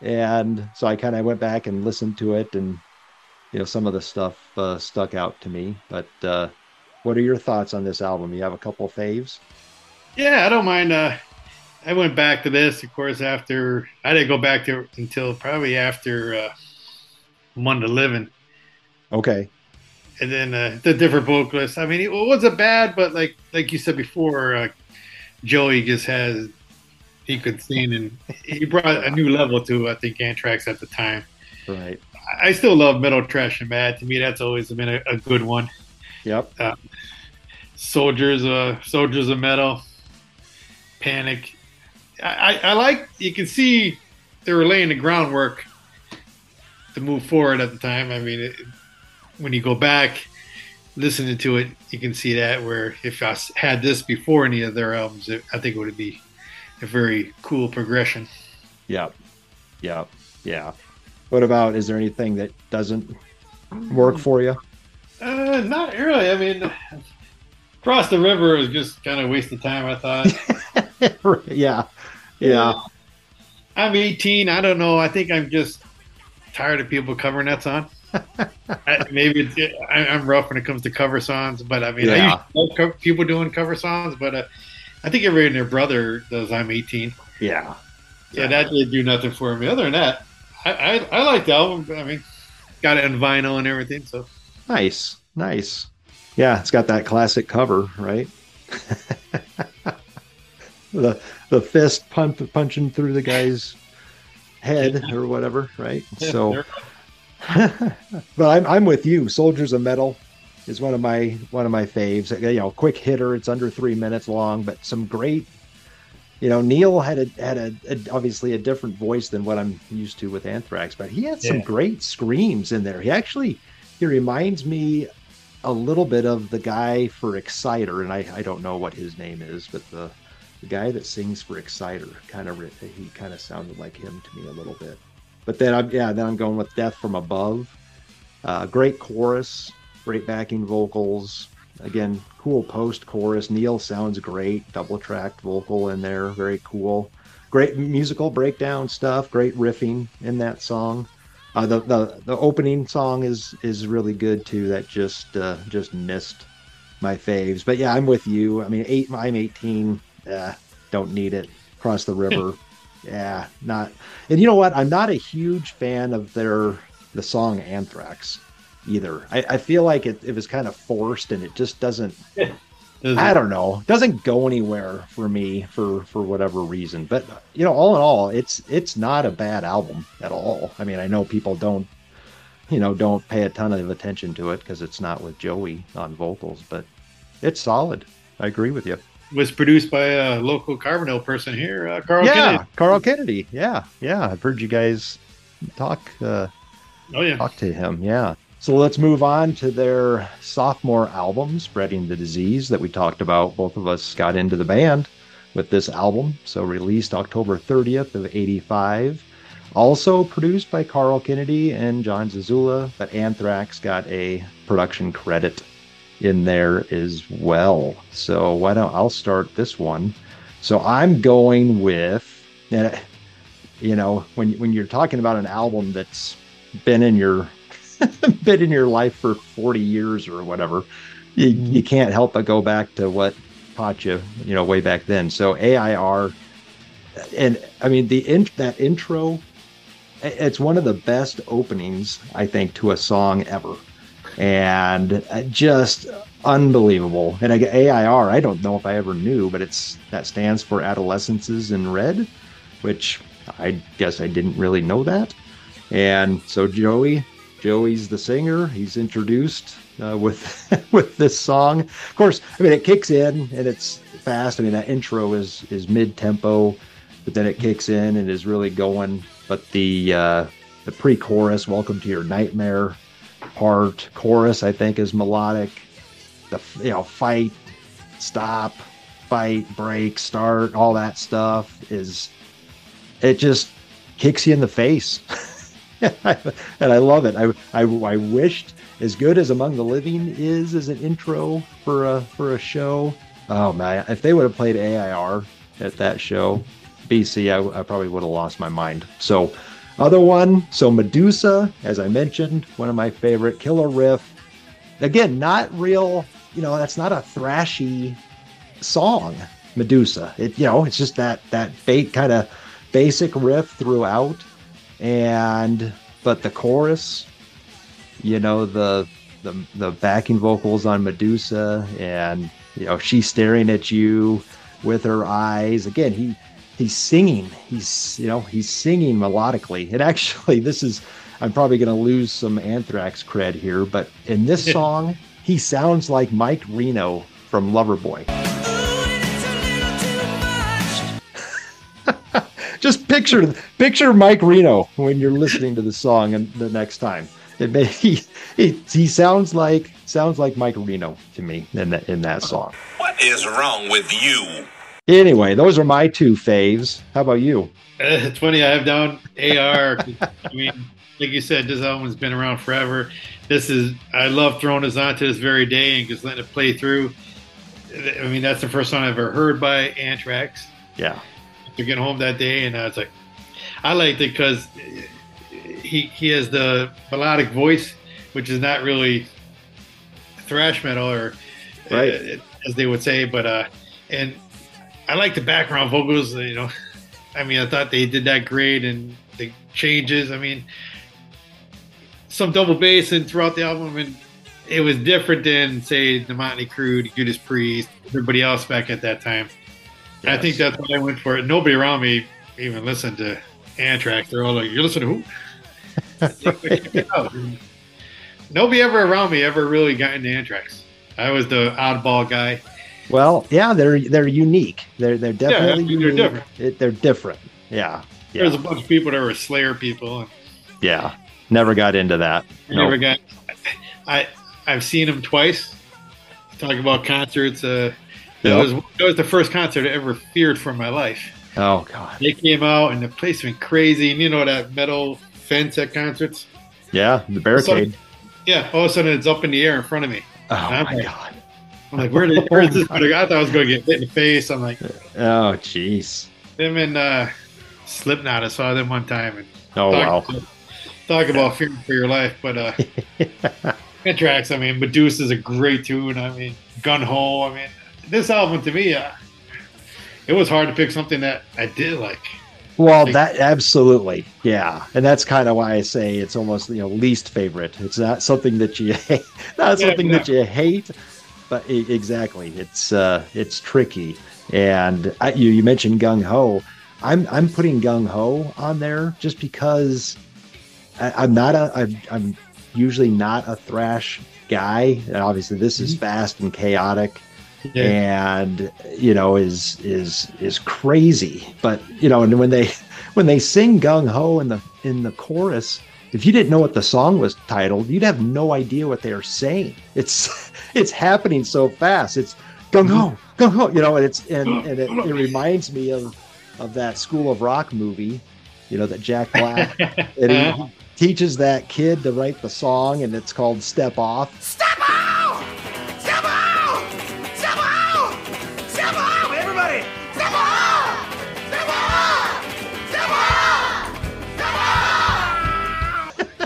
Speaker 8: and so I kind of went back and listened to it, and you know some of the stuff uh, stuck out to me. But uh, what are your thoughts on this album? You have a couple faves?
Speaker 9: Yeah, I don't mind. Uh, I went back to this, of course, after I didn't go back to it until probably after uh, Among the Living,
Speaker 8: Okay,
Speaker 9: and then uh, the different vocalists. I mean, it wasn't bad, but like like you said before, uh, Joey just has he could sing, and he brought a new level to I think Anthrax at the time.
Speaker 8: right.
Speaker 9: I still love Metal Thrashing Mad. To me, that's always been a, a good one.
Speaker 8: Yep.
Speaker 9: Soldiers, uh, Soldiers of Metal, Panic. I, I, I like you can see they were laying the groundwork to move forward at the time. I mean, it, when you go back listening to it, you can see that where if I had this before any of their albums, it, I think it would be a very cool progression.
Speaker 8: Yep. Yep. Yeah. What about? Is there anything that doesn't work for you?
Speaker 9: Uh, not really. I mean, Cross the River was just kind of a waste of time. I thought.
Speaker 8: yeah. Yeah.
Speaker 9: I'm 18. I don't know. I think I'm just tired of people covering that song. I, maybe it's, I, I'm rough when it comes to cover songs, but I mean, I
Speaker 8: Yeah.
Speaker 9: to love people doing cover songs, but uh, I think everybody and their brother does. I'm 18.
Speaker 8: Yeah.
Speaker 9: Yeah, that did do nothing for me. Other than that, I I, I like the album. I mean, got it on vinyl and everything. So
Speaker 8: Nice. Nice. Yeah, it's got that classic cover, right? the the fist punch, punching through the guy's head or whatever, right? So, but I'm I'm with you. Soldiers of Metal is one of my one of my faves. You know, quick hitter. It's under three minutes long, but some great. You know, Neil had a had a, a obviously a different voice than what I'm used to with Anthrax, but he had some
Speaker 9: Yeah.
Speaker 8: great screams in there. He actually he reminds me a little bit of the guy for Exciter, and I, I don't know what his name is, but the the guy that sings for Exciter kind of he kind of sounded like him to me a little bit. But then I'm yeah, then I'm going with Death from Above. Uh, great chorus, great backing vocals. Again, cool post chorus. Neil sounds great, double tracked vocal in there, very cool. Great musical breakdown stuff, great riffing in that song. Uh, the, the the opening song is is really good too. That just uh, just missed my faves. But yeah, I'm with you. I mean, eight. I'm 18. Uh, don't need it. Cross the river. yeah, not. And you know what? I'm not a huge fan of their the song Anthrax either. I, I feel like it, it was kind of forced and it just doesn't. I don't know. Doesn't go anywhere for me for for whatever reason. But you know, all in all, it's it's not a bad album at all. I mean, I know people don't you know don't pay a ton of attention to it because it's not with Joey on vocals, but it's solid. I agree with you.
Speaker 9: Was produced by a local Carbondale person here, uh, Carl
Speaker 8: yeah,
Speaker 9: Canedy.
Speaker 8: Carl Canedy. Yeah, yeah. I've heard you guys talk uh,
Speaker 9: Oh yeah,
Speaker 8: talk to him. Yeah. So let's move on to their sophomore album, Spreading the Disease, that we talked about. Both of us got into the band with this album. So released October 30th of 85. Also produced by Carl Canedy and John Zazula, but Anthrax got a production credit in there as well. So why don't I'll start this one. So I'm going with, eh, you know, when when you're talking about an album that's been in your been in your life for 40 years or whatever, you, mm-hmm. you can't help but go back to what caught you, you know, way back then. So AIR, and I mean the in, that intro, it's one of the best openings I think to a song ever, and uh, just unbelievable. And I get AIR, I don't know if I ever knew, but it's that stands for Adolescences in Red, which I guess I didn't really know that. And so Joey, Joey's the singer. He's introduced uh, with with this song. Of course, I mean it kicks in and it's fast. I mean that intro is is mid tempo, but then it kicks in and is really going. But the uh, the pre-chorus, "Welcome to Your Nightmare," part chorus, I think, is melodic. The you know fight, stop, fight, break, start, all that stuff is it just kicks you in the face. and I love it. I, I I wished as good as Among the Living is as an intro for a for a show. Oh man, if they would have played AIR at that show, BC, I, I probably would have lost my mind. So, other one, so Medusa, as I mentioned, one of my favorite killer riff. Again, not real. You know, that's not a thrashy song. Medusa. It you know, it's just that that fake kind of basic riff throughout and but the chorus you know the the the backing vocals on Medusa and you know she's staring at you with her eyes again he he's singing he's you know he's singing melodically and actually this is I'm probably going to lose some Anthrax cred here but in this song he sounds like Mike Reno from Loverboy just picture picture Mike Reno when you're listening to the song and the next time. It may, he, he he sounds like sounds like Mike Reno to me in that in that song.
Speaker 1: What is wrong with you?
Speaker 8: Anyway, those are my two faves. How about you?
Speaker 9: Uh, it's funny. I have down AR. I mean, like you said, this album's been around forever. This is I love throwing this on to this very day and just letting it play through. I mean, that's the first song I've ever heard by Anthrax.
Speaker 8: Yeah,
Speaker 9: to get home that day, and I was like, I liked it because he he has the melodic voice, which is not really thrash metal or
Speaker 8: Right.
Speaker 9: uh, as they would say, but uh, and I like the background vocals. You know, I mean, I thought they did that great, and the changes. I mean, some double bass and throughout the album, and it was different than say the Motley Crue, the Judas Priest, everybody else back at that time. I think that's why I went for it. Nobody around me even listened to Anthrax. They're all like, "You listen to who?" Nobody ever around me ever really got into Anthrax. I was the oddball guy.
Speaker 8: Well, yeah, they're they're unique. They're they're definitely
Speaker 9: they're different.
Speaker 8: It, they're different. Yeah, yeah,
Speaker 9: There's a bunch of people that were Slayer people.
Speaker 8: Yeah. Never got into that.
Speaker 9: I
Speaker 8: Nope.
Speaker 9: never got. I I've seen them twice. Talk about concerts. Uh, that
Speaker 8: Yep.
Speaker 9: was that was the first concert I ever feared for my life.
Speaker 8: Oh God.
Speaker 9: They came out and the place went crazy. And you know that metal fence at concerts.
Speaker 8: Yeah, the barricade.
Speaker 9: Yeah, all of a sudden it's up in the air in front of me.
Speaker 8: Oh my
Speaker 9: like-
Speaker 8: God.
Speaker 9: I'm like, where did where is this? going? I thought I was going to get hit in the face. I'm like,
Speaker 8: Oh jeez.
Speaker 9: them and uh, Slipknot. I saw them one time and
Speaker 8: Oh wow.
Speaker 9: talk, talk about fearing for your life. But uh, Anthrax. I mean, Medusa is a great tune. I mean, Gung Ho. I mean, this album to me, uh, it was hard to pick something that I did like.
Speaker 8: Well, that absolutely, yeah, and that's kind of why I say it's almost you know least favorite. It's not something that you hate, not
Speaker 9: Yeah,
Speaker 8: something
Speaker 9: yeah.
Speaker 8: that you hate, but exactly, it's uh, it's tricky. And I, you you mentioned Gung Ho, I'm I'm putting Gung Ho on there just because I, I'm not a I'm, I'm usually not a thrash guy, and obviously this is fast and chaotic and you know is is is crazy. But you know and when they when they sing gung ho in the in the chorus if you didn't know what the song was titled you'd have no idea what they are saying. It's it's happening so fast. It's gung ho gung ho you know and it's and, and it, it reminds me of of that school of rock movie you know that jack black and he, he teaches that kid to write the song and it's called step off.
Speaker 1: Step out!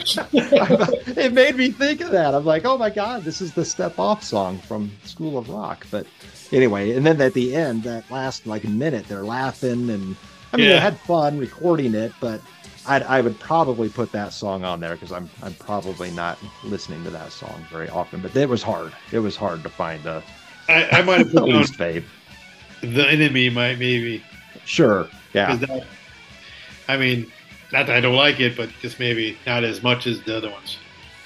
Speaker 8: it made me think of that. I'm like, oh my god, this is the step off song from School of Rock. But anyway, and then at the end, that last like minute, they're laughing and I mean, they had fun recording it, but I'd, I would probably put that song on there because I'm I'm probably not listening to that song very often. But it was hard. It was hard to find a,
Speaker 9: I, I might have put
Speaker 8: least fave.
Speaker 9: the enemy. Might maybe.
Speaker 8: Sure. Yeah.
Speaker 9: that- I mean, not that I don't like it, but just maybe not as much as the other ones.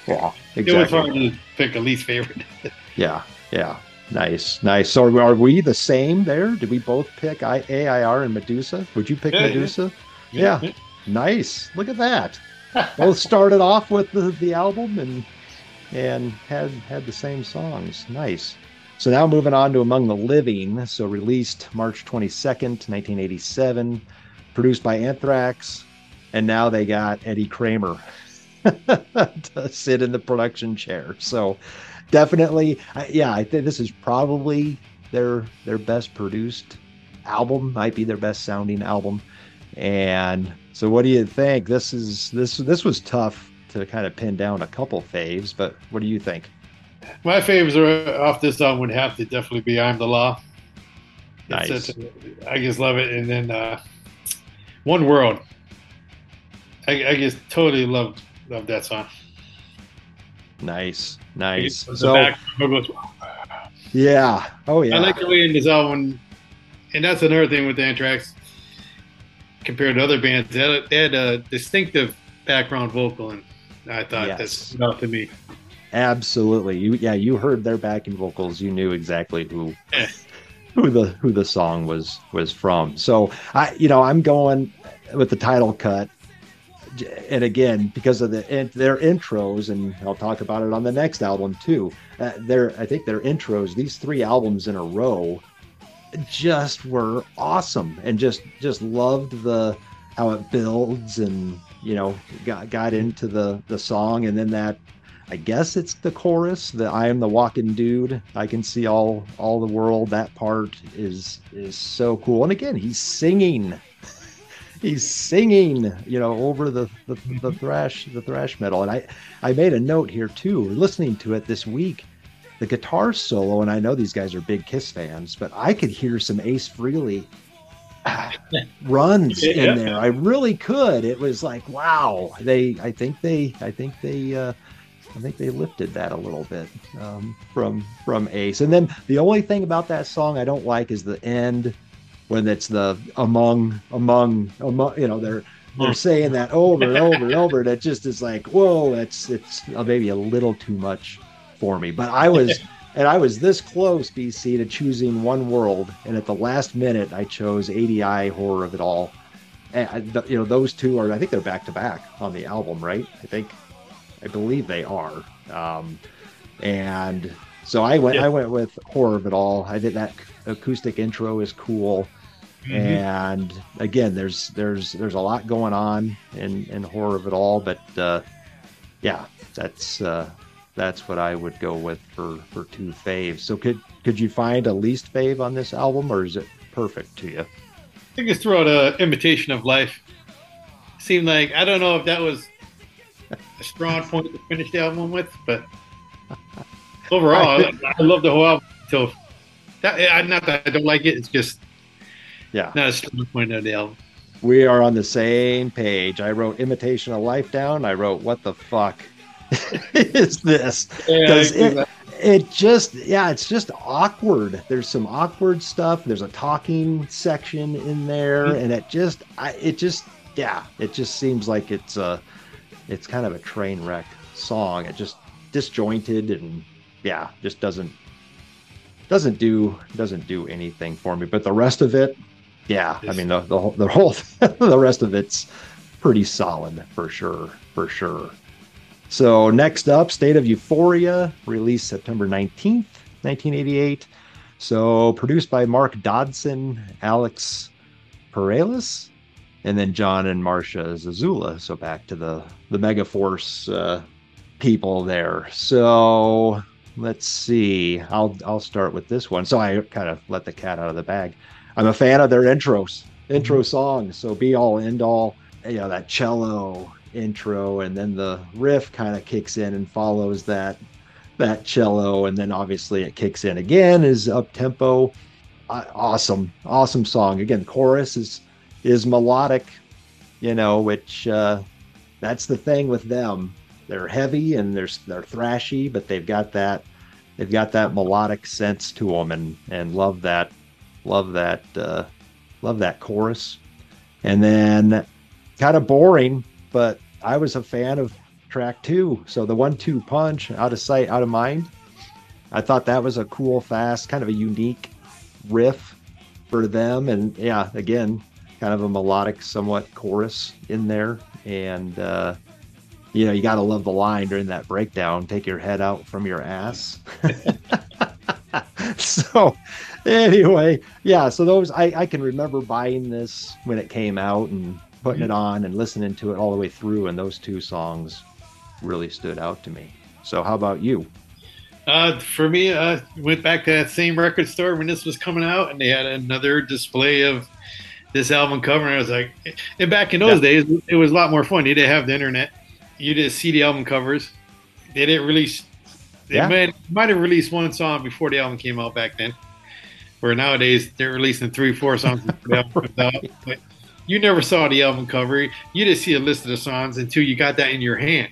Speaker 8: Yeah. exactly.
Speaker 9: It was hard to pick a least favorite.
Speaker 8: Yeah, yeah. Nice, nice. So are we the same there? Did we both pick I- AIR and Medusa? Would you pick
Speaker 9: Yeah, yeah.
Speaker 8: Medusa? Yeah. Nice. Look at that. both started off with the, the album and and had had the same songs. Nice. So now moving on to Among the Living. So released March 22nd, 1987, produced by Anthrax, and now they got Eddie Kramer to sit in the production chair. So definitely, yeah, I think this is probably their their best produced album. Might be their best sounding album. And so, what do you think? This is this this was tough to kind of pin down a couple faves, but what do you think?
Speaker 9: My faves are off this album would have to definitely be "I'm the Law."
Speaker 8: Nice.
Speaker 9: such I just love it, and then uh, "One World." I, I just totally love love that song.
Speaker 8: Nice, nice. So
Speaker 9: background goes,
Speaker 8: yeah, oh yeah,
Speaker 9: I like the way in this album, and that's another thing with Anthrax compared to other bands. They had, they had a distinctive background vocal, and I thought
Speaker 8: Yes.
Speaker 9: that stood out to me.
Speaker 8: Absolutely. You yeah, you heard their backing vocals, you knew exactly who
Speaker 9: Yeah.
Speaker 8: who the who the song was was from. So I you know, I'm going with the title cut and again because of the their intros and I'll talk about it on the next album too. Uh, their I think their intros these 3 albums in a row just were awesome and just just loved the how it builds and you know got got into the the song and then that I guess it's the chorus, the I am the walking dude. I can see all all the world. That part is is so cool. And again, he's singing. He's singing, you know, over the, the, the thrash the thrash metal. And I I made a note here too, listening to it this week. The guitar solo, and I know these guys are big Kiss fans, but I could hear some Ace Frehley runs
Speaker 9: Yeah.
Speaker 8: in there. I really could. It was like, wow. They I think they I think they uh I think they lifted that a little bit um, from from Ace. And then the only thing about that song I don't like is the end when it's the among among among you know they're they're saying that over and over and over. That just is like whoa, that's it's maybe a little too much for me. But I was. And I was this close, BC, to choosing One World, and at the last minute, I chose ADI Horror of It All. And you know, those two are, I think they're back to back on the album, right? I think, I believe they are. Um, and so I went,
Speaker 9: Yeah.
Speaker 8: I went with Horror of It All. I did that acoustic intro is cool, and again, there's there's there's a lot going on in in Horror of It All, but uh, yeah, that's uh, that's what I would go with for for two faves. So could could you find a least fave on this album, or is it perfect to you?
Speaker 9: I think it's throughout a imitation of life. Seemed like I don't know if that was a strong point to finish the album with, but overall, I, I love the whole album. So that, I- not that I don't like it, it's just
Speaker 8: Yeah,
Speaker 9: not a strong point album.
Speaker 8: we are on the same page. I wrote "Imitation of Life" down. I wrote "What the fuck is this?"
Speaker 9: Yeah,
Speaker 8: Because
Speaker 9: I agree with
Speaker 8: it, it just yeah it's just awkward there's some awkward stuff there's a talking section in there
Speaker 9: Mm-hmm.
Speaker 8: and it just I, it just yeah it just seems like it's a it's kind of a train wreck song it just disjointed and yeah just doesn't doesn't do doesn't do anything for me but the rest of it yeah i mean the, the whole the whole the rest of it's pretty solid for sure for sure so next up, State of Euphoria, released September 19th, 1988. So produced by Mark Dodson, Alex Perialas, and then John and Marcia Zazula. So back to the the Megaforce uh, people there. So let's see. I'll I'll start with this one. So I kind of let the cat out of the bag. I'm a fan of their intros, intro songs. So be all end all. You know that cello intro, and then the riff kind of kicks in and follows that that cello, and then obviously it kicks in again is up tempo. Uh, awesome, awesome song. Again, chorus is is melodic, you know, which uh, that's the thing with them. They're heavy and they're they're thrashy, but they've got that they've got that melodic sense to them, and and love that love that uh, love that chorus. And then kind of boring, but I was a fan of track two. So the one two punch, out of sight, out of mind. I thought that was a cool, fast, kind of a unique riff for them. And yeah, again, kind of a melodic, somewhat chorus in there. And, uh, you know, you got to love the line during that breakdown take your head out from your ass. so, anyway, yeah, so those, I, I can remember buying this when it came out and putting it on and listening to it all the way through. And those two songs really stood out to me. So, how about you?
Speaker 9: Uh, for me, uh, went back to that same record store when this was coming out, and they had another display of this album cover. And I was like, and back in those days, it was a lot more fun. You didn't have the internet. You didn't see the album covers. They didn't release. They
Speaker 8: Yeah.
Speaker 9: might, might have released one song before the album came out back then. Where nowadays they're releasing three, four songs before the album comes out. But you never saw the album cover. You didn't see a list of the songs until you got that in your hand.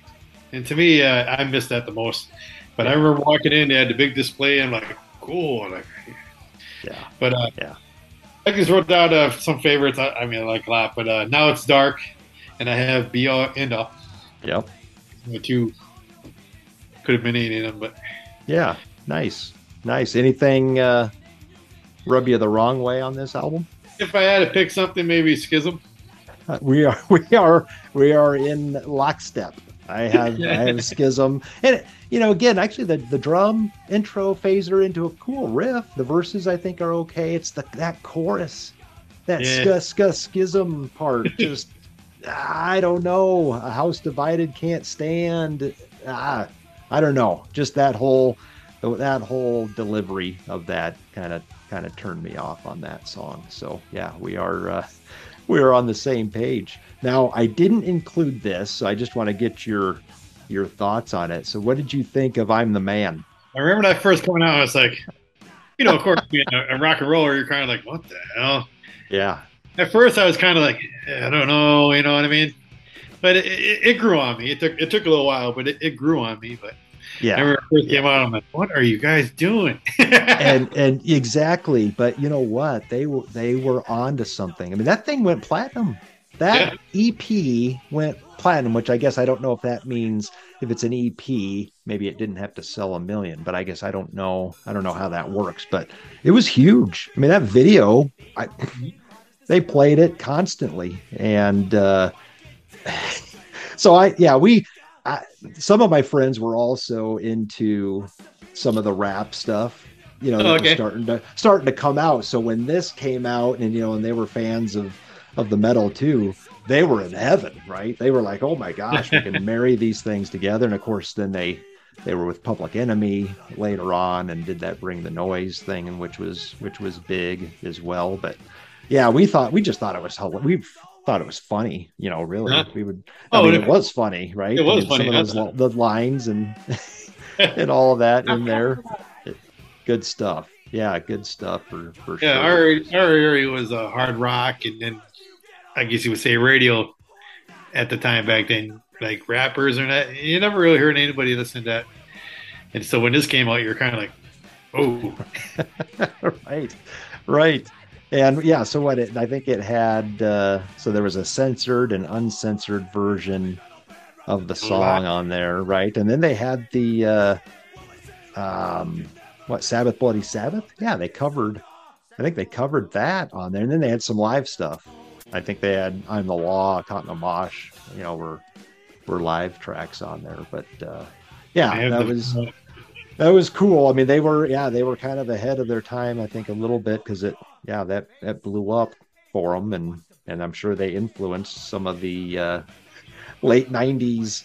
Speaker 9: And to me, uh, I missed that the most. But I remember walking in, they had the big display. and I'm like, cool. Like,
Speaker 8: Yeah.
Speaker 9: but uh,
Speaker 8: Yeah.
Speaker 9: I just wrote down uh, some favorites. I, I mean, I like a lot. But uh, now it's dark, and I have be all end up.
Speaker 8: Yep.
Speaker 9: The two could have been any of them, but
Speaker 8: Yeah. Nice. Nice. Anything uh, rub you the wrong way on this album?
Speaker 9: if I had to pick something, maybe Schism.
Speaker 8: Uh, we are we are we are in lockstep. I have I have schism, and you know, again, actually, the the drum intro phaser into a cool riff. The verses I think are okay. It's the that chorus, that
Speaker 9: Yeah.
Speaker 8: ska ska schism part. Just I don't know. A house divided can't stand. Ah, I don't know. Just that whole that whole delivery of that kind of kind of turned me off on that song. So yeah, we are. Uh, we're on the same page. Now, I didn't include this, so I just want to get your your thoughts on it. So, what did you think of "I'm the Man"?
Speaker 9: I remember that first coming out. I was like, you know, of course, being a, a rock and roller, you're kind of like, what the hell?
Speaker 8: Yeah,
Speaker 9: At first, I was kind of like, I don't know, you know what I mean? but it, it, it grew on me. It took it took a little while, but it, it grew on me. But I
Speaker 8: Yeah.
Speaker 9: remember it first came out. I'm like, what are you guys doing?
Speaker 8: and and exactly but you know what they were they were on to something i mean that thing went platinum that ep went platinum which i guess i don't know if that means if it's an ep maybe it didn't have to sell a million but i guess i don't know i don't know how that works but it was huge i mean that video i they played it constantly and uh so i yeah we I, some of my friends were also into some of the rap stuff you know,
Speaker 9: Oh, okay.
Speaker 8: starting to starting to come out. So when this came out, and you know, and they were fans of of the metal too, they were in heaven, right? They were like, "Oh my gosh, we can marry these things together." And of course, then they they were with Public Enemy later on, and did that Bring the Noise thing, and which was which was big as well. But yeah, we thought we just thought it was we thought it was funny, you know. Really,
Speaker 9: Yeah.
Speaker 8: we would. I
Speaker 9: Oh,
Speaker 8: mean,
Speaker 9: it-
Speaker 8: it was funny, right?
Speaker 9: it was
Speaker 8: I mean,
Speaker 9: funny.
Speaker 8: Some of those li- the lines and and all of that in there. Good stuff. Yeah, good stuff for for
Speaker 9: yeah,
Speaker 8: sure.
Speaker 9: our our area was uh, hard rock, and then I guess you would say radio at the time back then, like rappers or not. You never really heard anybody listen to that. And so when this came out, you're kind of like, oh,
Speaker 8: right, right. And yeah, so what it, I think it had, uh, so there was a censored and uncensored version of the song on there, right? And then they had the, uh, um, what, Sabbath Bloody Sabbath? Yeah, they covered, I think they covered that on there. And then they had some live stuff. I think they had I'm the Law, Caught in a Mosh, you know, were, were live tracks on there. But, uh, yeah, that
Speaker 9: the-
Speaker 8: was, that was cool. I mean, they were, yeah, they were kind of ahead of their time, I think, a little bit because it, yeah, that that blew up for them, and and I'm sure they influenced some of the uh, late '90s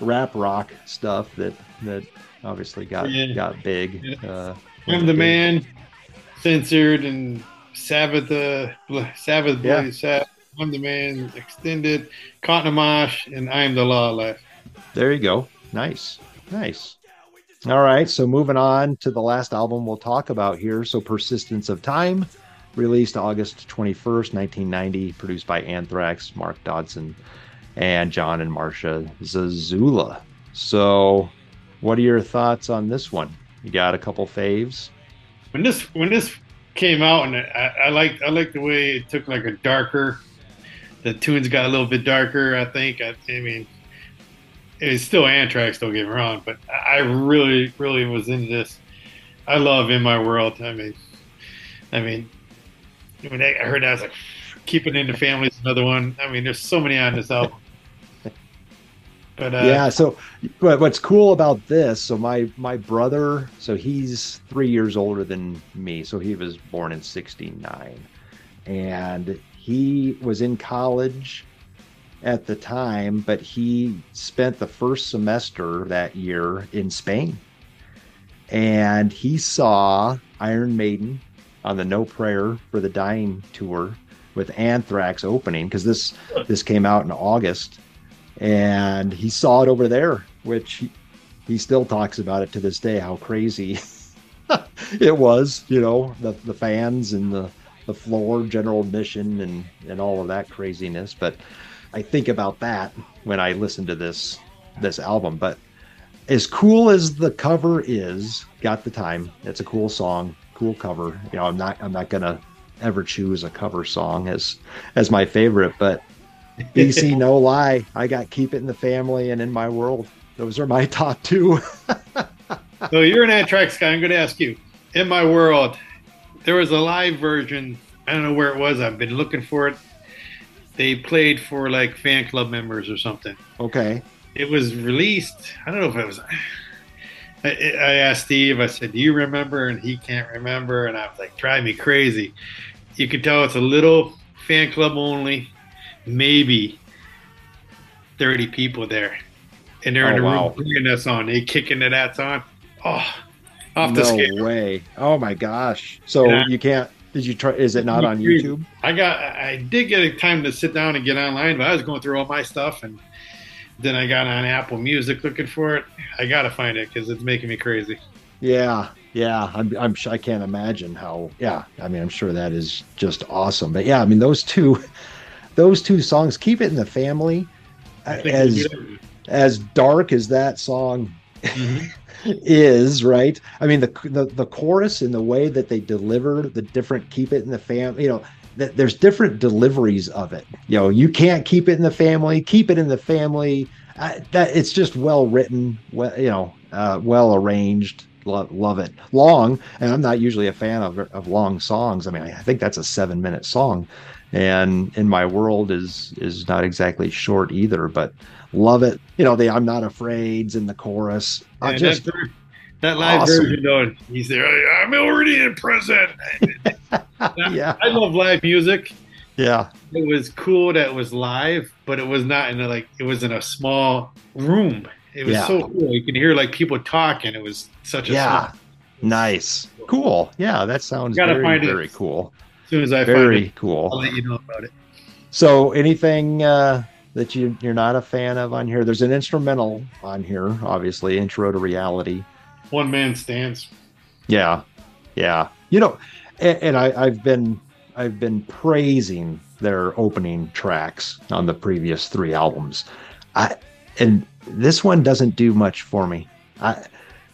Speaker 8: rap rock stuff that that obviously got
Speaker 9: Yeah.
Speaker 8: got big.
Speaker 9: Yeah.
Speaker 8: Uh,
Speaker 9: I'm the man, censored and Sabbath, uh, Sabbath,
Speaker 8: Yeah.
Speaker 9: Bloody Sabbath. I'm the man, extended, Caught in a Mosh, and I'm the law left.
Speaker 8: There you go. Nice, nice. All right, so moving on to the last album we'll talk about here. So, Persistence of Time, released August 21st, 1990, produced by Anthrax, Mark Dodson, and John and Marcia Zazula. So, what are your thoughts on this one? You got a couple faves?
Speaker 9: when this when this came out and I, like I like the way it took like a darker the tunes got a little bit darker I think I, I mean it's still Anthrax don't get me wrong but I really really was into this I love In My World I mean I mean when I heard that I was like Keep It in the Family is another one. I mean there's so many on this album. But uh,
Speaker 8: yeah so but what's cool about this so my my brother so he's three years older than me so he was born in 69 and he was in college at the time but he spent the first semester that year in spain. And he saw iron maiden on the no prayer for the dying tour with anthrax opening because this this came out in august and he saw it over there, which he, he still talks about it to this day how crazy it was. You know, the the fans and the the floor, general admission, and and all of that craziness. But I think about that when I listen to this this album. But as cool as the cover is, got the time. It's a cool song, cool cover. You know, I'm not I'm not gonna ever choose a cover song as as my favorite, but BC, no lie. I got Keep It in the Family and In My World. Those are my top two.
Speaker 9: So you're an Anthrax guy. I'm going to ask you. In my world, there was a live version. I don't know where it was. I've been looking for it. They played for like fan club members or something.
Speaker 8: okay.
Speaker 9: It was released. I don't know if it was. I, I asked Steve. I said, "Do you remember?" And he can't remember. And I was like, "Drive me crazy." You can tell it's a little fan club only. Maybe thirty people there, and they're in
Speaker 8: Oh,
Speaker 9: the
Speaker 8: wow.
Speaker 9: room playing that song. They kicking to that song. Oh, off the
Speaker 8: no
Speaker 9: scale.
Speaker 8: way. Oh my gosh. So
Speaker 9: Yeah.
Speaker 8: you can't. Did you try? Is it not on YouTube?
Speaker 9: I got I did get a time to sit down and get online, but I was going through all my stuff and then I got on Apple Music looking for it. I gotta find it because it's making me crazy.
Speaker 8: Yeah, yeah. I'm. I'm. I can't imagine how. Yeah. I mean, I'm sure that is just awesome. But yeah, I mean, those two, those two songs, "Keep It in the Family," as as dark as that song
Speaker 9: Mhm.
Speaker 8: is, right? I mean, the the the chorus and the way that they deliver the different "keep it in the fam," you know, that there's different deliveries of it. You know, you can't keep it in the family, keep it in the family. I, that it's just well written, well, you know, uh, well arranged. Love, love it. Long, and I'm not usually a fan of of long songs. I mean, I think that's a seven minute song, and in my world is is not exactly short either. But love it. You know, the "I'm not afraid's" in the chorus. I just
Speaker 9: that, that live
Speaker 8: awesome.
Speaker 9: version, though, he's there. I'm already in prison.
Speaker 8: yeah,
Speaker 9: I love live music.
Speaker 8: yeah,
Speaker 9: It was cool that it was live, but it was not in a like it was in a small room. It was
Speaker 8: Yeah.
Speaker 9: so cool. You can hear like people talking. It was such a
Speaker 8: yeah.
Speaker 9: small-
Speaker 8: Nice, cool. Yeah, that sounds very
Speaker 9: find
Speaker 8: very cool.
Speaker 9: As soon as I find
Speaker 8: Very
Speaker 9: it, I'll let you know about it.
Speaker 8: So, anything uh, that you you're not a fan of on here? There's an instrumental on here, obviously, intro to reality.
Speaker 9: One man stands.
Speaker 8: Yeah, yeah. You know, and, and I, I've been I've been praising their opening tracks on the previous three albums. I and this one doesn't do much for me. I,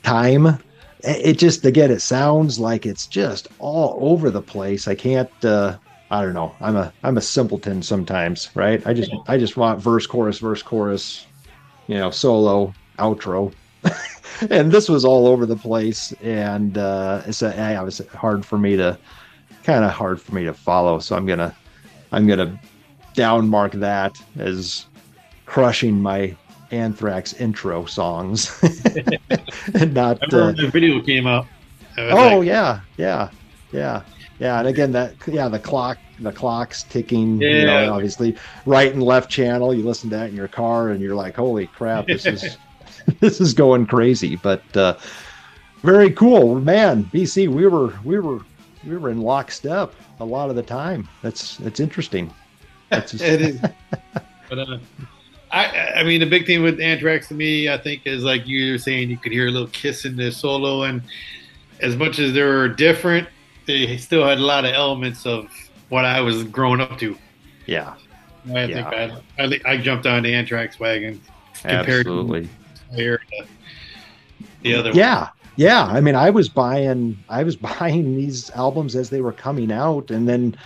Speaker 8: time, it just again it sounds like it's just all over the place. I can't. uh I don't know. I'm a I'm a simpleton sometimes, right? I just I just want verse, chorus, verse, chorus, you know, solo, outro. and this was all over the place and uh it's a, it was hard for me to kind of hard for me to follow so i'm gonna i'm gonna downmark that as crushing my anthrax intro songs and not uh,
Speaker 9: when the video came out.
Speaker 8: Oh
Speaker 9: like,
Speaker 8: yeah yeah yeah yeah and again that yeah the clock the clock's ticking you
Speaker 9: Yeah.
Speaker 8: know obviously right and left channel you listen to that in your car and you're like holy crap this is this is going crazy but uh very cool man bc we were we were we were in lockstep a lot of the time that's that's interesting that's just,
Speaker 9: it is. But uh, I, I mean, the big thing with Anthrax to me, I think, is like you were saying, you could hear a little kiss in the solo, and as much as they were different, they still had a lot of elements of what I was growing up to.
Speaker 8: yeah
Speaker 9: I
Speaker 8: Yeah.
Speaker 9: think I, I, I jumped on the Anthrax wagon compared
Speaker 8: absolutely
Speaker 9: to Slayer, the, the other.
Speaker 8: yeah yeah. I mean i was buying i was buying these albums as they were coming out and then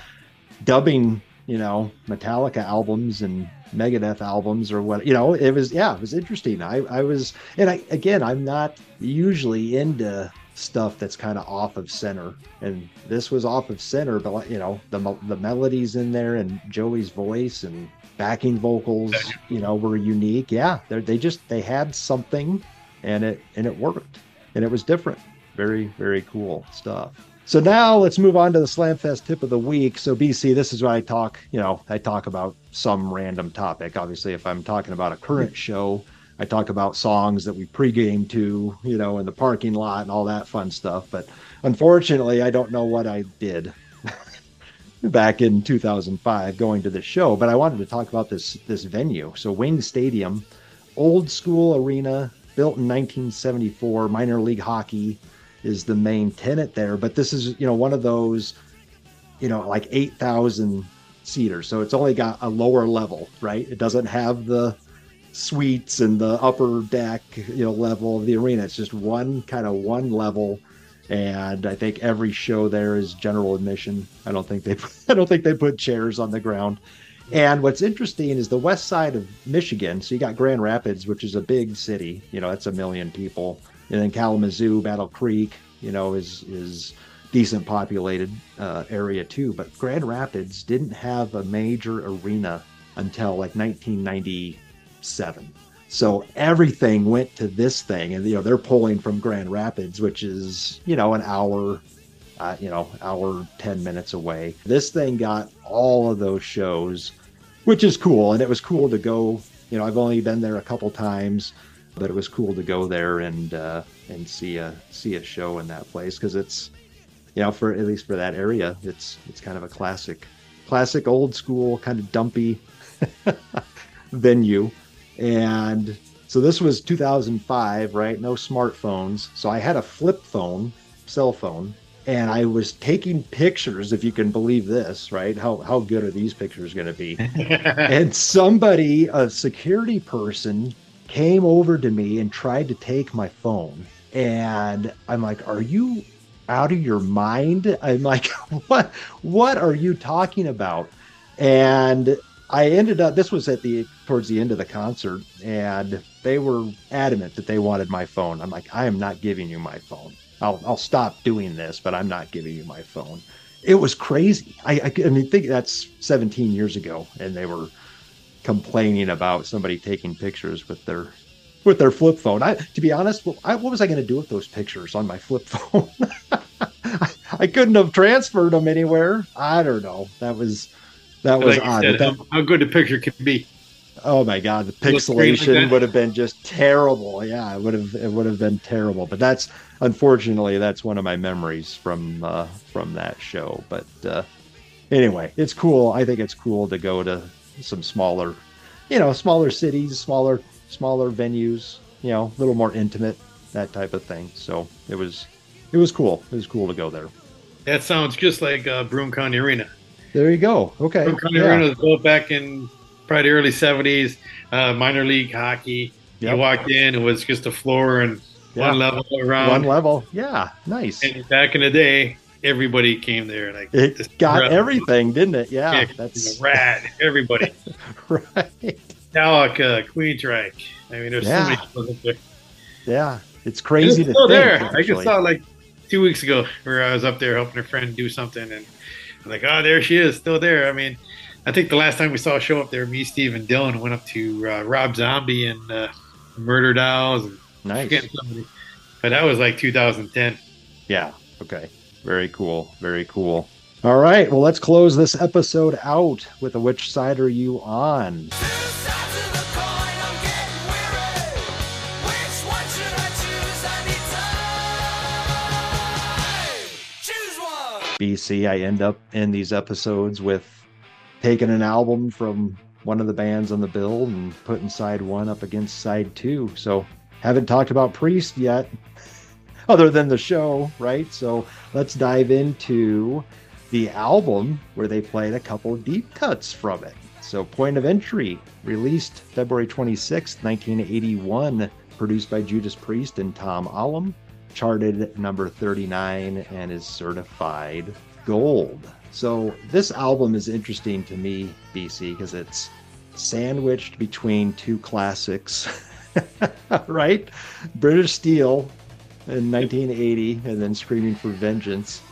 Speaker 8: dubbing you know metallica albums and megadeth albums or what you know it was yeah it was interesting. I i was and i again i'm not usually into stuff that's kind of off of center. And this was off of center but you know the the melodies in there and joey's voice and backing vocals you. know were unique. Yeah they they just they had something and it and it worked. And it was different. Very very cool stuff. So now let's move on to the slamfest tip of the week. So bc this is where i talk you know i talk about some random topic. Obviously if i'm talking about a current show i talk about songs that we pregame to you know in the parking lot and all that fun stuff. But unfortunately i don't know what i did back in 2005 going to the show but i wanted to talk about this this venue. So Wings Stadium old school arena built in 1974 minor league hockey is the main tenant there but this is you know one of those you know like 8000 seaters. So it's only got a lower level right? It doesn't have the suites and the upper deck you know level of the arena. It's just one kind of one level and i think every show there is general admission i don't think they i don't think they put chairs on the ground and what's interesting is the west side of Michigan. So you got Grand Rapids, which is a big city. You know, that's a million people. And then Kalamazoo, Battle Creek, you know, is is decent populated uh, area too. But Grand Rapids didn't have a major arena until like 1997. So everything went to this thing, and you know they're pulling from Grand Rapids, which is you know an hour uh, you know, hour, 10 minutes away. This thing got all of those shows, which is cool. And it was cool to go, you know, I've only been there a couple times, but it was cool to go there and, uh, and see a, see a show in that place. Cause it's, you know, for, at least for that area, it's, it's kind of a classic, classic old school kind of dumpy venue. And so this was 2005, right? No smartphones. So I had a flip phone, cell phone, and I was taking pictures, if you can believe this, right? How how good are these pictures going to be? and somebody, a security person, came over to me and tried to take my phone. And I'm like, "Are you out of your mind?" I'm like, "What? What are you talking about?" And I ended up. This was at the towards the end of the concert, and they were adamant that they wanted my phone. I'm like, "I am not giving you my phone." I'll I'll stop doing this, but I'm not giving you my phone. It was crazy. I I, I mean, think that's 17 years ago, and they were complaining about somebody taking pictures with their with their flip phone. I, to be honest, I, what was I going to do with those pictures on my flip phone? I, I, couldn't have transferred them anywhere. I don't know. That was that was
Speaker 9: like
Speaker 8: odd.
Speaker 9: Said,
Speaker 8: that,
Speaker 9: how, good the picture could be.
Speaker 8: Oh my god, the pixelation like would have been just terrible. Yeah, it would have it would have been terrible. But that's unfortunately that's one of my memories from uh, from that show. But uh, anyway, it's cool. I think it's cool to go to some smaller, you know, smaller cities, smaller smaller venues. You know, a little more intimate, that type of thing. So it was it was cool. It was cool to go there.
Speaker 9: That sounds just like uh, Broome County Arena.
Speaker 8: There you go. Okay.
Speaker 9: Broome County yeah. Was built back in probably the early 70s, uh, minor league hockey. Yep. You walked in, it was just a floor and yeah. one level around.
Speaker 8: One level. Yeah. Nice.
Speaker 9: And back in the day, everybody came there. Like
Speaker 8: It got everything, didn't it? Yeah.
Speaker 9: that's rad. Everybody.
Speaker 8: right.
Speaker 9: Alec, uh, Queensryche. I mean, there's yeah. so many there.
Speaker 8: Yeah. It's crazy
Speaker 9: it's
Speaker 8: to think,
Speaker 9: there.
Speaker 8: Actually.
Speaker 9: I just saw like two weeks ago where I was up there helping a friend do something and like, oh, there she is, still there. I mean, I think the last time we saw a show up there, me, Steve, and Dylan went up to uh, Rob Zombie and uh, Murderdolls. And
Speaker 8: nice.
Speaker 9: But that was like 2010.
Speaker 8: Yeah. Okay. Very cool. Very cool. All right. Well, let's close this episode out with a which side are you on? BC, I end up in these episodes with taking an album from one of the bands on the bill and putting side one up against side two. So haven't talked about Priest yet, other than the show, right? So let's dive into the album where they played a couple deep cuts from it. So Point of Entry, released February 26, 1981, produced by Judas Priest and Tom Allom, charted number 39 and is certified gold. So this album is interesting to me, BC, because it's sandwiched between two classics, right? British Steel in 1980, and then Screaming for Vengeance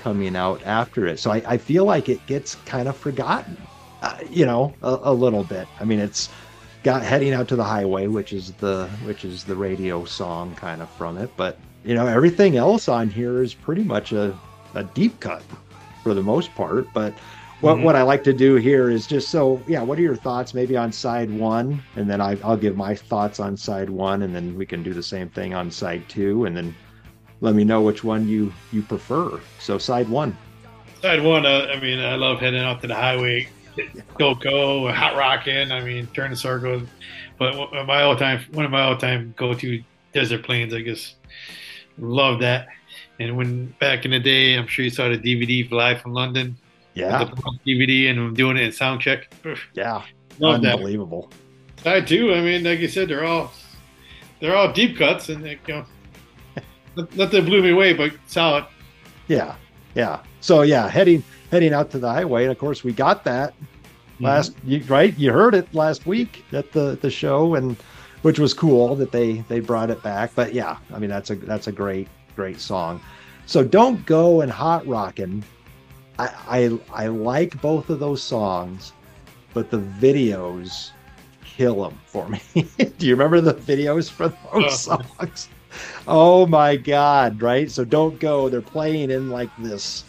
Speaker 8: coming out after it. So I, I feel like it gets kind of forgotten, uh, you know, a, a little bit. I mean, it's got heading out to the highway, which is the which is the radio song kind of from it, but you know everything else on here is pretty much a, a deep cut for the most part. But what mm-hmm. what I like to do here is just so yeah. What are your thoughts maybe on side one, and then I, I'll give my thoughts on side one, and then we can do the same thing on side two, and then let me know which one you you prefer. So side one.
Speaker 9: Side one. Uh, I mean, I love heading out to the highway. Go go, hot rocking. I mean, turn the circles. But my all time, one of my all time go to desert plains. I guess love that. And when back in the day, I'm sure you saw the DVD live from London.
Speaker 8: Yeah.
Speaker 9: The DVD and I'm doing it in sound check.
Speaker 8: Yeah.
Speaker 9: Love
Speaker 8: Unbelievable.
Speaker 9: That. I do. I mean, like you said, they're all they're all deep cuts and they, you know not, not that blew me away, but solid.
Speaker 8: Yeah. Yeah. So yeah, heading heading out to the highway, and of course we got that mm-hmm. last you, right. You heard it last week at the the show, and which was cool that they they brought it back. But yeah, I mean that's a that's a great great song. So don't go and hot rockin'. I, I I like both of those songs, but the videos kill them for me. Do you remember the videos for those uh, songs? Oh my god! Right. So don't go. They're playing in like this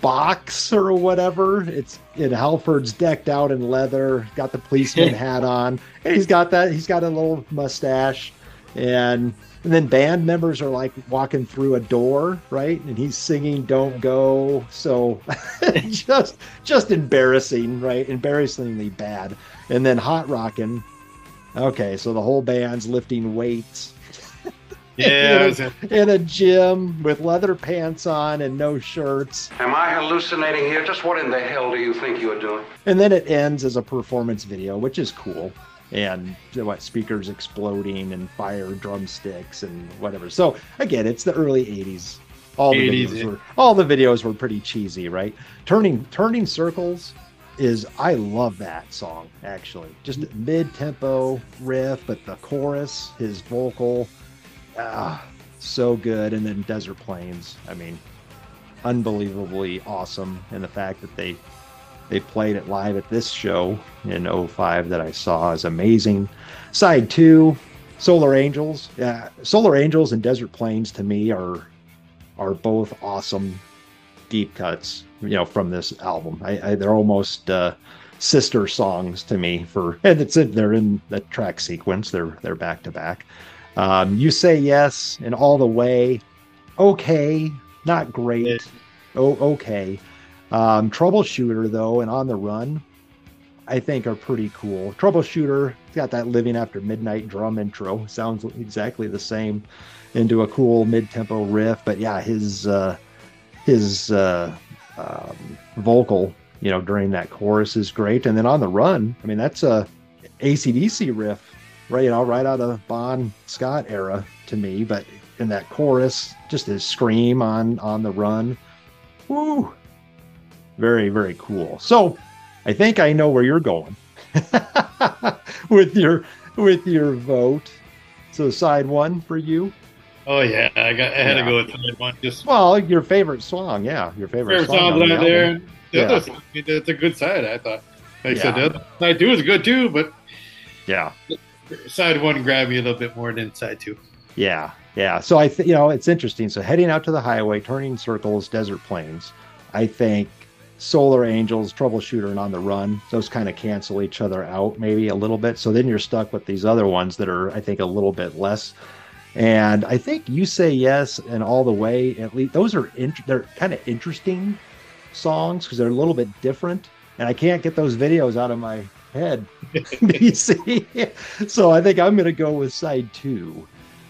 Speaker 8: box or whatever. It's in Halford's decked out in leather, got the policeman hat on, and he's got that. He's got a little mustache, and and then band members are like walking through a door, right? And he's singing "Don't Go." So just just embarrassing, right? Embarrassingly bad. And then hot rocking. Okay, so the whole band's lifting weights.
Speaker 9: Yeah,
Speaker 8: in,
Speaker 9: was
Speaker 8: a,
Speaker 9: in-
Speaker 8: in a gym with leather pants on and no shirts.
Speaker 10: Am I hallucinating here? Just what in the hell do you think you're doing?
Speaker 8: And then it ends as a performance video, which is cool. And what speakers exploding and fire drumsticks and whatever. So again, it's the early '80s. All the
Speaker 9: 80s,
Speaker 8: videos
Speaker 9: yeah.
Speaker 8: were all the videos were pretty cheesy, right? Turning turning circles is I love that song actually. Just mid-tempo riff, but the chorus, his vocal, ah, so good. And then Desert Plains, I mean, unbelievably awesome. And the fact that they they played it live at this show in 05 that I saw is amazing. Side two, Solar Angels. Yeah, Solar Angels and Desert Plains to me are are both awesome deep cuts. You know, from this album, I, I they're almost uh, sister songs to me. For and it's in, they're in the track sequence. They're they're back to back. Um, you say yes and all the way. Okay, not great. Oh, okay. Um, Troubleshooter though, and On the Run, I think are pretty cool. Troubleshooter got that Living After Midnight drum intro. Sounds exactly the same into a cool mid-tempo riff. But yeah, his uh, his uh, um, vocal, you know, during that chorus is great. And then On the Run, I mean, that's a AC/DC riff, right? You know, right out of Bon Scott era to me. But in that chorus, just his scream on On the Run, woo, very very cool. So I think I know where you're going with your with your vote. So side one for you.
Speaker 9: Oh yeah, I got. I had
Speaker 8: Yeah.
Speaker 9: to go with side one. Just
Speaker 8: Well, your favorite song, yeah, your favorite,
Speaker 9: favorite
Speaker 8: song
Speaker 9: songs
Speaker 8: on the
Speaker 9: out there.
Speaker 8: album.
Speaker 9: The
Speaker 8: Yeah.
Speaker 9: other song, it's a good side. I thought. Like I said,
Speaker 8: Yeah.
Speaker 9: the other side two is good too, but
Speaker 8: Yeah,
Speaker 9: side one grabbed me a little bit more than side two.
Speaker 8: yeah, yeah. So I, th- you know, it's interesting. So heading out to the highway, turning circles, desert plains. I think Solar Angels, Troubleshooter, and On the Run. Those kind of cancel each other out maybe a little bit. So then you're stuck with these other ones that are, I think, a little bit less. And I think you say yes and all the way. At least those are int- they're kind of interesting songs because they're a little bit different. And I can't get those videos out of my head. BC. so I think I'm going to go with side two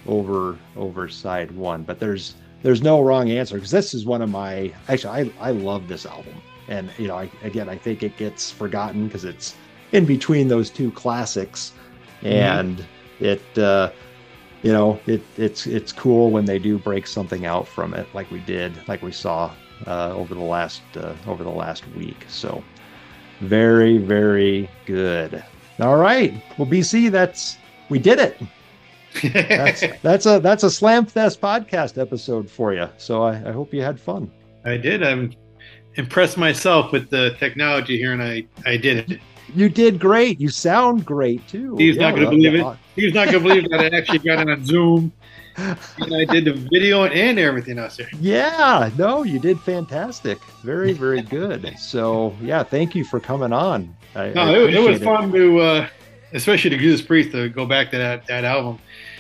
Speaker 8: over over side one. But there's there's no wrong answer because this is one of my actually I I love this album. And you know, I, again, I think it gets forgotten because it's in between those two classics, and it, uh, you know, it it's it's cool when they do break something out from it, like we did, like we saw uh, over the last uh, over the last week. So, very very good. All right, well, BC, that's we did it. That's that's a that's a Slam Fest podcast episode for you. So I, I hope you had fun.
Speaker 9: I did. I'm impressed myself with the technology here, and I I did it.
Speaker 8: You did great. You sound great too.
Speaker 9: He's
Speaker 8: Yeah,
Speaker 9: not going to believe it. He's not going to believe that I actually got it on Zoom, and I did the video and everything else.
Speaker 8: Yeah, no, you did fantastic. Very, very good. So yeah, thank you for coming on. I,
Speaker 9: No,
Speaker 8: I
Speaker 9: it, it was fun to, uh, especially to Judas Priest, to go back to that that album.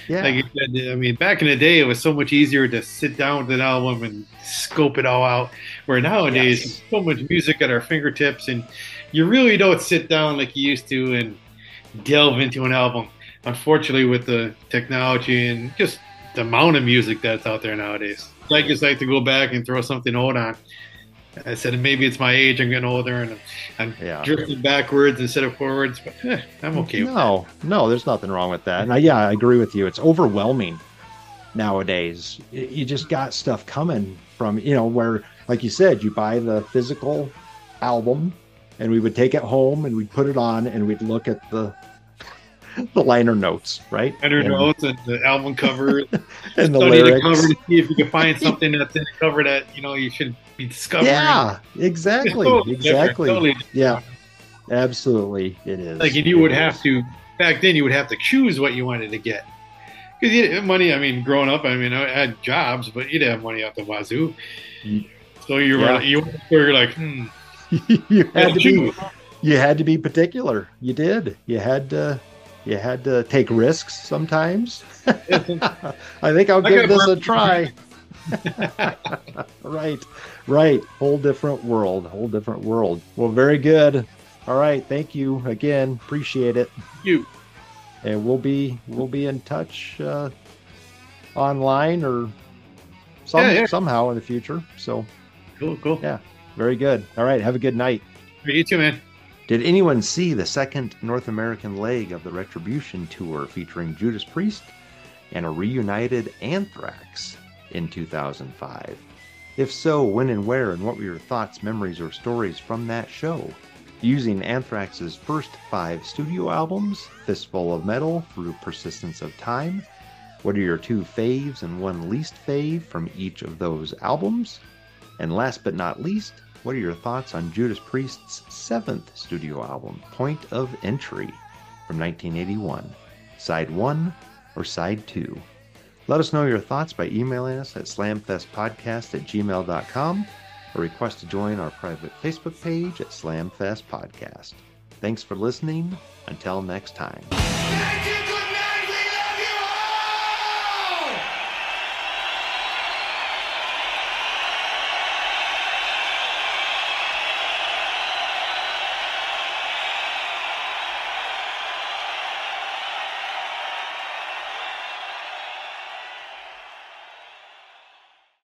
Speaker 8: Yeah.
Speaker 9: Like you said, I mean, back in the day, it was so much easier to sit down with an album and scope it all out. Where nowadays,
Speaker 8: Yes.
Speaker 9: so much music at our fingertips, and you really don't sit down like you used to and delve into an album. Unfortunately, with the technology and just the amount of music that's out there nowadays, I just like to go back and throw something old on. I said maybe it's my age. I'm getting older and I'm
Speaker 8: Yeah.
Speaker 9: drifting backwards instead of forwards. But eh, I'm okay. with
Speaker 8: No, no, there's nothing wrong with that. And I, yeah, I agree with you. It's overwhelming nowadays. You just got stuff coming from, you know, where, like you said, you buy the physical album and we would take it home and we'd put it on and we'd look at the the liner notes, right?
Speaker 9: Liner
Speaker 8: And-
Speaker 9: notes and the album cover
Speaker 8: and the lyrics.
Speaker 9: cover to see if you can find something that's in the cover that you know you should be discovering.
Speaker 8: Yeah, exactly,
Speaker 9: Totally
Speaker 8: exactly.
Speaker 9: totally
Speaker 8: Yeah, absolutely, it is.
Speaker 9: Like if you would
Speaker 8: It
Speaker 9: have to back then, you would have to choose what you wanted to get. Because you had money. I mean, growing up, I mean, I had jobs, but you'd have money out the wazoo. So you were
Speaker 8: Yeah.
Speaker 9: you were like, hmm.
Speaker 8: you had to be you had to be particular. You did. You had to you had to take risks sometimes. I think I'll
Speaker 9: I
Speaker 8: give this a try. right, right. Whole different world. Whole different world. Well, very good. All right. Thank you again. Appreciate it.
Speaker 9: You.
Speaker 8: And we'll be we'll be in touch uh, online or some,
Speaker 9: Yeah, yeah.
Speaker 8: somehow in the future. So
Speaker 9: Cool, cool.
Speaker 8: yeah, very good. All right, have a good night.
Speaker 9: You too, man.
Speaker 8: Did anyone see the second North American leg of the Retribution tour featuring Judas Priest and a reunited Anthrax in 2005? If so, when and where, and what were your thoughts, memories, or stories from that show? Using Anthrax's first five studio albums, Fistful of Metal through Persistence of Time, what are your two faves and one least fave from each of those albums? And last but not least, what are your thoughts on Judas Priest's seventh studio album, Point of Entry, from 1981? Side 1 or Side 2? Let us know your thoughts by emailing us at slamfestpodcast at gmail.com or request to join our private Facebook page at Slamfest Podcast. Thanks for listening. Until next time.